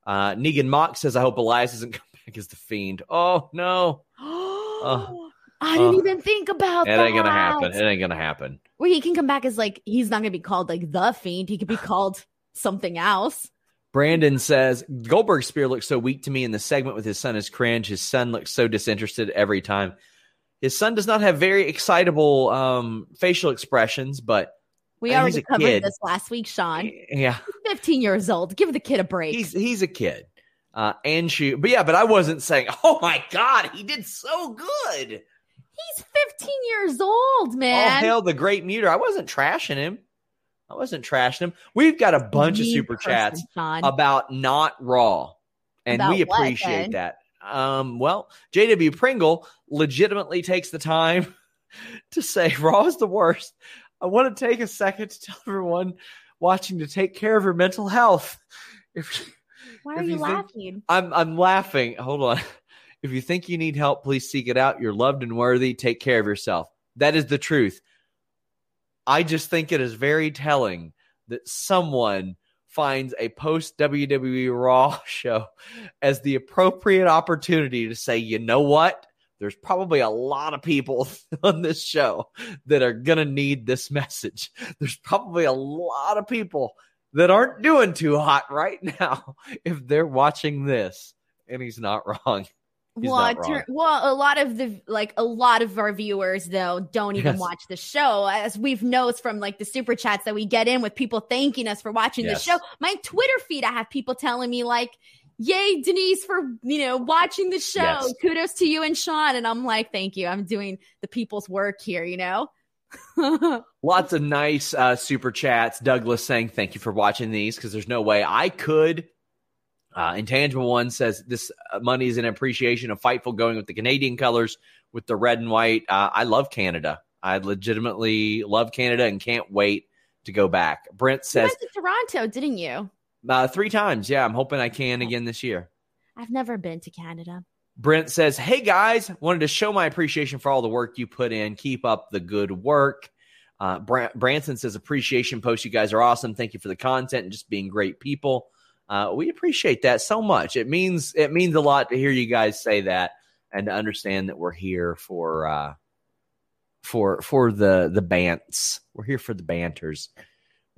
Uh, Negan Mock says, "I hope Elias doesn't come back as the Fiend." Oh no, I didn't uh, even think about that. it ain't gonna happen. It ain't gonna happen. Where he can come back as like he's not gonna be called like the fiend. He could be called something else. Brandon says Goldberg's spear looks so weak to me in the segment with his son is cringe. His son looks so disinterested every time. His son does not have very excitable um, facial expressions, but We he's already covered kid. this last week, Sean. yeah, 15 years old. Give the kid a break. he's he's a kid. Uh, and she, but yeah, but I wasn't saying, oh my god, he did so good. He's 15 years old, All man. hail the great muter. I wasn't trashing him. I wasn't trashing him. We've got a bunch of super person, chats Sean. about not raw and About we appreciate then? that um well jw pringle legitimately takes the time to say raw is the worst i want to take a second to tell everyone watching to take care of your mental health if Why are you, you think- laughing? i'm i'm laughing hold on if you think you need help please seek it out you're loved and worthy take care of yourself that is the truth i just think it is very telling that someone finds a post WWE Raw show as the appropriate opportunity to say, you know what? There's probably a lot of people on this show that are going to need this message. There's probably a lot of people that aren't doing too hot right now if they're watching this. And he's not wrong. Well, tur- well, a lot of the like a lot of our viewers though don't even Yes. watch the show, as we've noticed from like the super chats that we get in with people thanking us for watching Yes. the show. My Twitter feed, I have people telling me like, "Yay, Denise, for you know watching the show. Yes. Kudos to you and Sean." And I'm like, "Thank you. I'm doing the people's work here." You know. Lots of nice uh, super chats. Douglas saying thank you for watching these because there's no way I could. Uh, Intangible One says this uh, money is an appreciation of Fightful going with the Canadian colors with the red and white. Uh, I love Canada. I legitimately love Canada and can't wait to go back. Brent you says went to Toronto, didn't you? uh, three times. Yeah, I'm hoping I can again this year. I've never been to Canada. Brent says, Hey guys, wanted to show my appreciation for all the work you put in. Keep up the good work. Uh, Bran- Branson says, Appreciation post. You guys are awesome. Thank you for the content and just being great people. Uh, we appreciate that so much. It means it means a lot to hear you guys say that and to understand that we're here for uh, for for the the bants. We're here for the banters.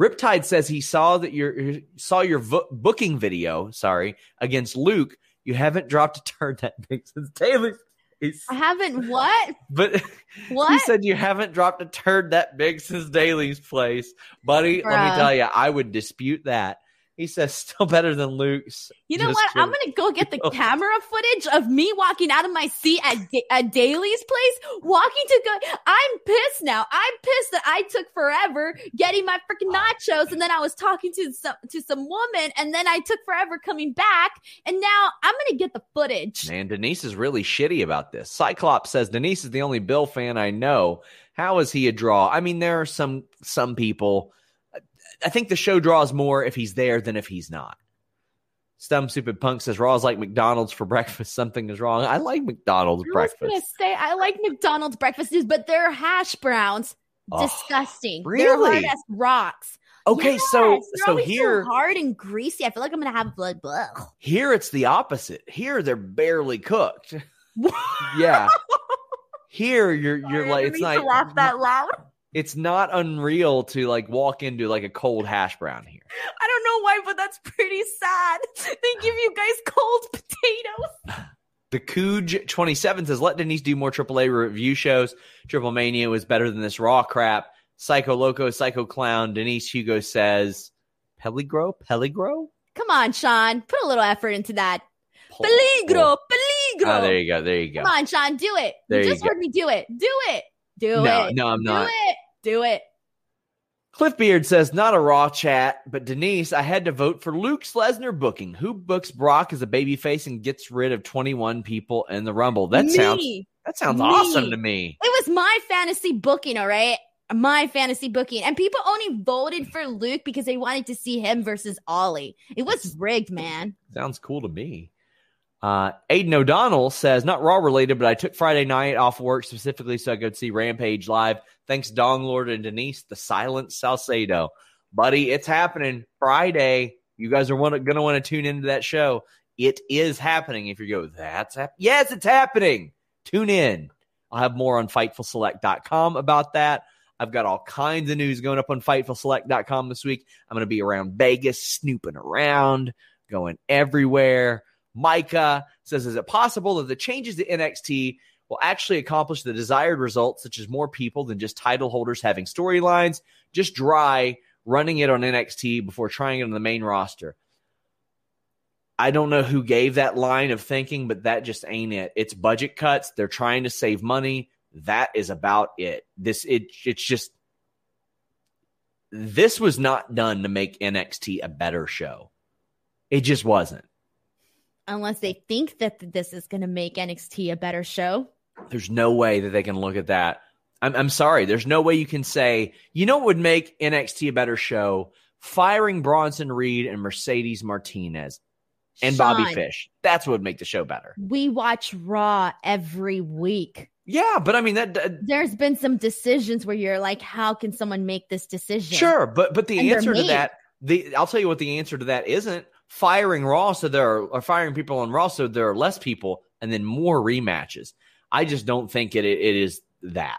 Riptide says he saw that your saw your vo- booking video. Sorry, against Luke. You haven't dropped a turn that big since Taylor's face. I haven't what? But what? he said you haven't dropped a turd that big since Daily's place, buddy. Let me tell you, I would dispute that. He says still better than Luke's. You know Just what? I'm gonna go get the camera footage of me walking out of my seat at da- at Daily's place, walking to go. I'm pissed now. I'm pissed that I took forever getting my freaking nachos, and then I was talking to some to some woman, and then I took forever coming back, and now I'm gonna get the footage. Man, Denise is really shitty about this. Cyclops says Denise is the only Bill fan I know. How is he a draw? I mean, there are some some people. I think the show draws more if he's there than if he's not. Stum Stupid Punk says Raw is like McDonald's for breakfast. Something is wrong. I like McDonald's breakfast. I was gonna say I like McDonald's breakfast news, but their hash browns Oh, disgusting. They're hard really? as rocks. Okay, Yes, so so here hard and greasy. I feel like I'm gonna have blood. Blah. here it's the opposite. Here they're barely cooked. yeah. Here you're you're like it's like laugh that loud. It's not unreal to like walk into like a cold hash brown here. I don't know why, but that's pretty sad. They give you guys cold potatoes. The Cooge 27 says, let Denise do more AAA review shows. Triple Mania was better than this raw crap. Psycho Loco, Psycho Clown. Denise Hugo says, Peligro? Peligro? Come on, Sean. Put a little effort into that. Peligro, peligro. Oh, ah, there you go. There you go. Come on, Sean. Do it. There you you just go. heard me do it. Do it. Do No, it. no, I'm Do not. it. Do it. Cliff Beard says, not a raw chat, but Denise, I had to vote for Luke Lesnar booking. Who books Brock as a babyface and gets rid of 21 people in the Rumble? That Me. sounds that sounds Me. awesome to me. It was my fantasy booking, all right? My fantasy booking. And people only voted for Luke because they wanted to see him versus Ollie. It was rigged, man. Sounds cool to me. Uh, Aiden O'Donnell says, not Raw related, but I took Friday night off work specifically so I could see Rampage live. Thanks, Dong Lord and Denise, the silent Salcedo. Buddy, it's happening Friday. You guys are going to want to tune into that show. It is happening. If you go, that's. Yes, it's happening. Tune in. I'll have more on FightfulSelect.com about that. I've got all kinds of news going up on FightfulSelect.com this week. I'm going to be around Vegas, snooping around, going everywhere. Micah says, Is it possible that the changes to NXT will actually accomplish the desired results, such as more people than just title holders having storylines? Just dry running it on NXT before trying it on the main roster. I don't know who gave that line of thinking, but that just ain't it. It's budget cuts. They're trying to save money. That is about it. This it it's just this was not done to make NXT a better show. It just wasn't. Unless they think that this is going to make NXT a better show. There's no way that they can look at that. I'm, I'm sorry. There's no way you can say, you know what would make NXT a better show? Firing Bronson Reed and Mercedes Martinez and Bobby Fish. That's what would make the show better. We watch Raw every week. Yeah, but I mean that. that- There's been some decisions where you're like, how can someone make this decision? Sure, but but the And answer to that, the I'll tell you what the answer to that isn't firing Raw so there are or firing people on Raw so there are less people and then more rematches. I just don't think it it is that.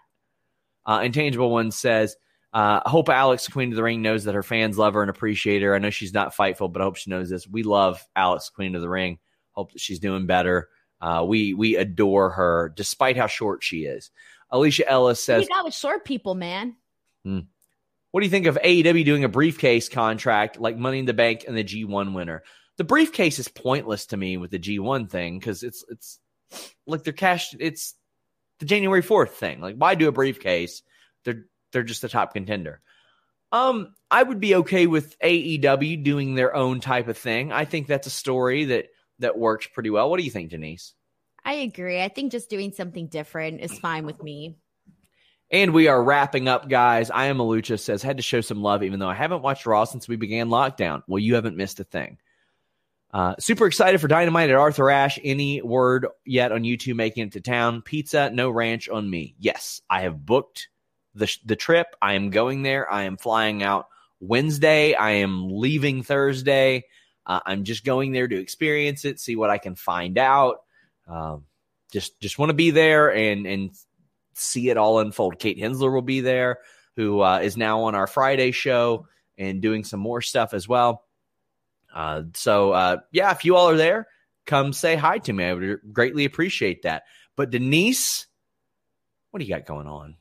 Uh, Intangible One says, uh, I hope Alex Queen of the Ring knows that her fans love her and appreciate her. I know she's not fightful, but I hope she knows this. We love Alex Queen of the Ring. Hope that she's doing better. Uh, we we adore her despite how short she is. Alicia Ellis says, you got with short people, man. What do you think of AEW doing a briefcase contract like Money in the Bank and the G1 winner? The briefcase is pointless to me with the G1 thing because it's it's like they're cash. It's the January fourth thing. Like, why do a briefcase? They're they're just the top contender. Um, I would be okay with AEW doing their own type of thing. I think that's a story that that works pretty well. What do you think, Denise? I agree. I think just doing something different is fine with me. And we are wrapping up, guys. I am Malucha says, had to show some love, even though I haven't watched Raw since we began lockdown. Well, you haven't missed a thing. Uh, super excited for Dynamite at Arthur Ashe. Any word yet on you two making it to town? Pizza, no ranch on me. Yes, I have booked the, the trip. I am going there. I am flying out Wednesday. I am leaving Thursday. Uh, I'm just going there to experience it, see what I can find out. Um, just just want to be there and and see it all unfold. Kate Hensler will be there, who uh, is now on our Friday show and doing some more stuff as well. Uh, so uh, yeah, if you all are there, come say hi to me. I would greatly appreciate that. But Denise, what do you got going on?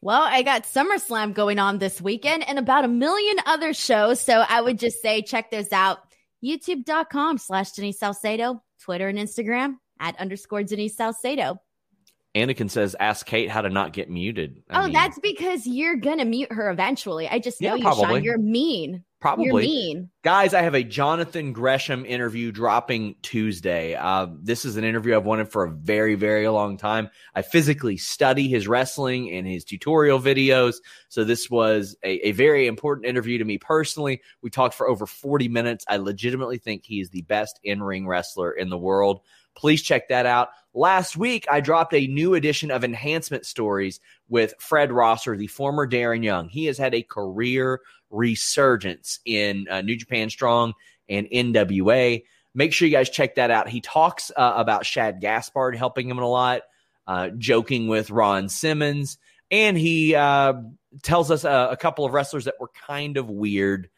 Well, I got SummerSlam going on this weekend and about a million other shows. So I would just say check those out. YouTube.com slash Denise Salcedo, Twitter and Instagram at underscore Denise Salcedo. Anakin says, "Ask Kate how to not get muted." I oh, mean, that's because you're gonna mute her eventually. I just know Yeah, you, probably. Sean. You're mean. Probably. You're mean. Guys, I have a Jonathan Gresham interview dropping Tuesday. Uh, this is an interview I've wanted for a very, very long time. I physically study his wrestling and his tutorial videos. So this was a, a very important interview to me personally. We talked for over 40 minutes. I legitimately think he is the best in ring wrestler in the world. Please check that out. Last week, I dropped a new edition of Enhancement Stories with Fred Rosser, the former Darren Young. He has had a career resurgence in uh, New Japan Strong and NWA. Make sure you guys check that out. He talks uh, about Shad Gaspard helping him a lot, uh, joking with Ron Simmons, and he uh, tells us a, a couple of wrestlers that were kind of weird.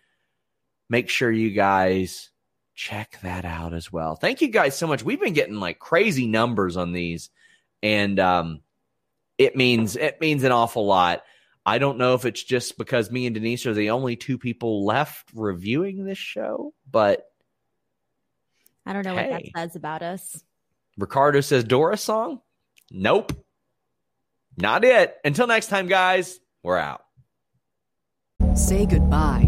Make sure you guys check that out as well. Thank you guys so much. We've been getting like crazy numbers on these, and um, it means it means an awful lot. I don't know if it's just because me and Denise are the only two people left reviewing this show, but I don't know Hey. what that says about us. Ricardo says Dora song. Nope, not it. Until next time, guys. We're out. Say goodbye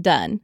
done.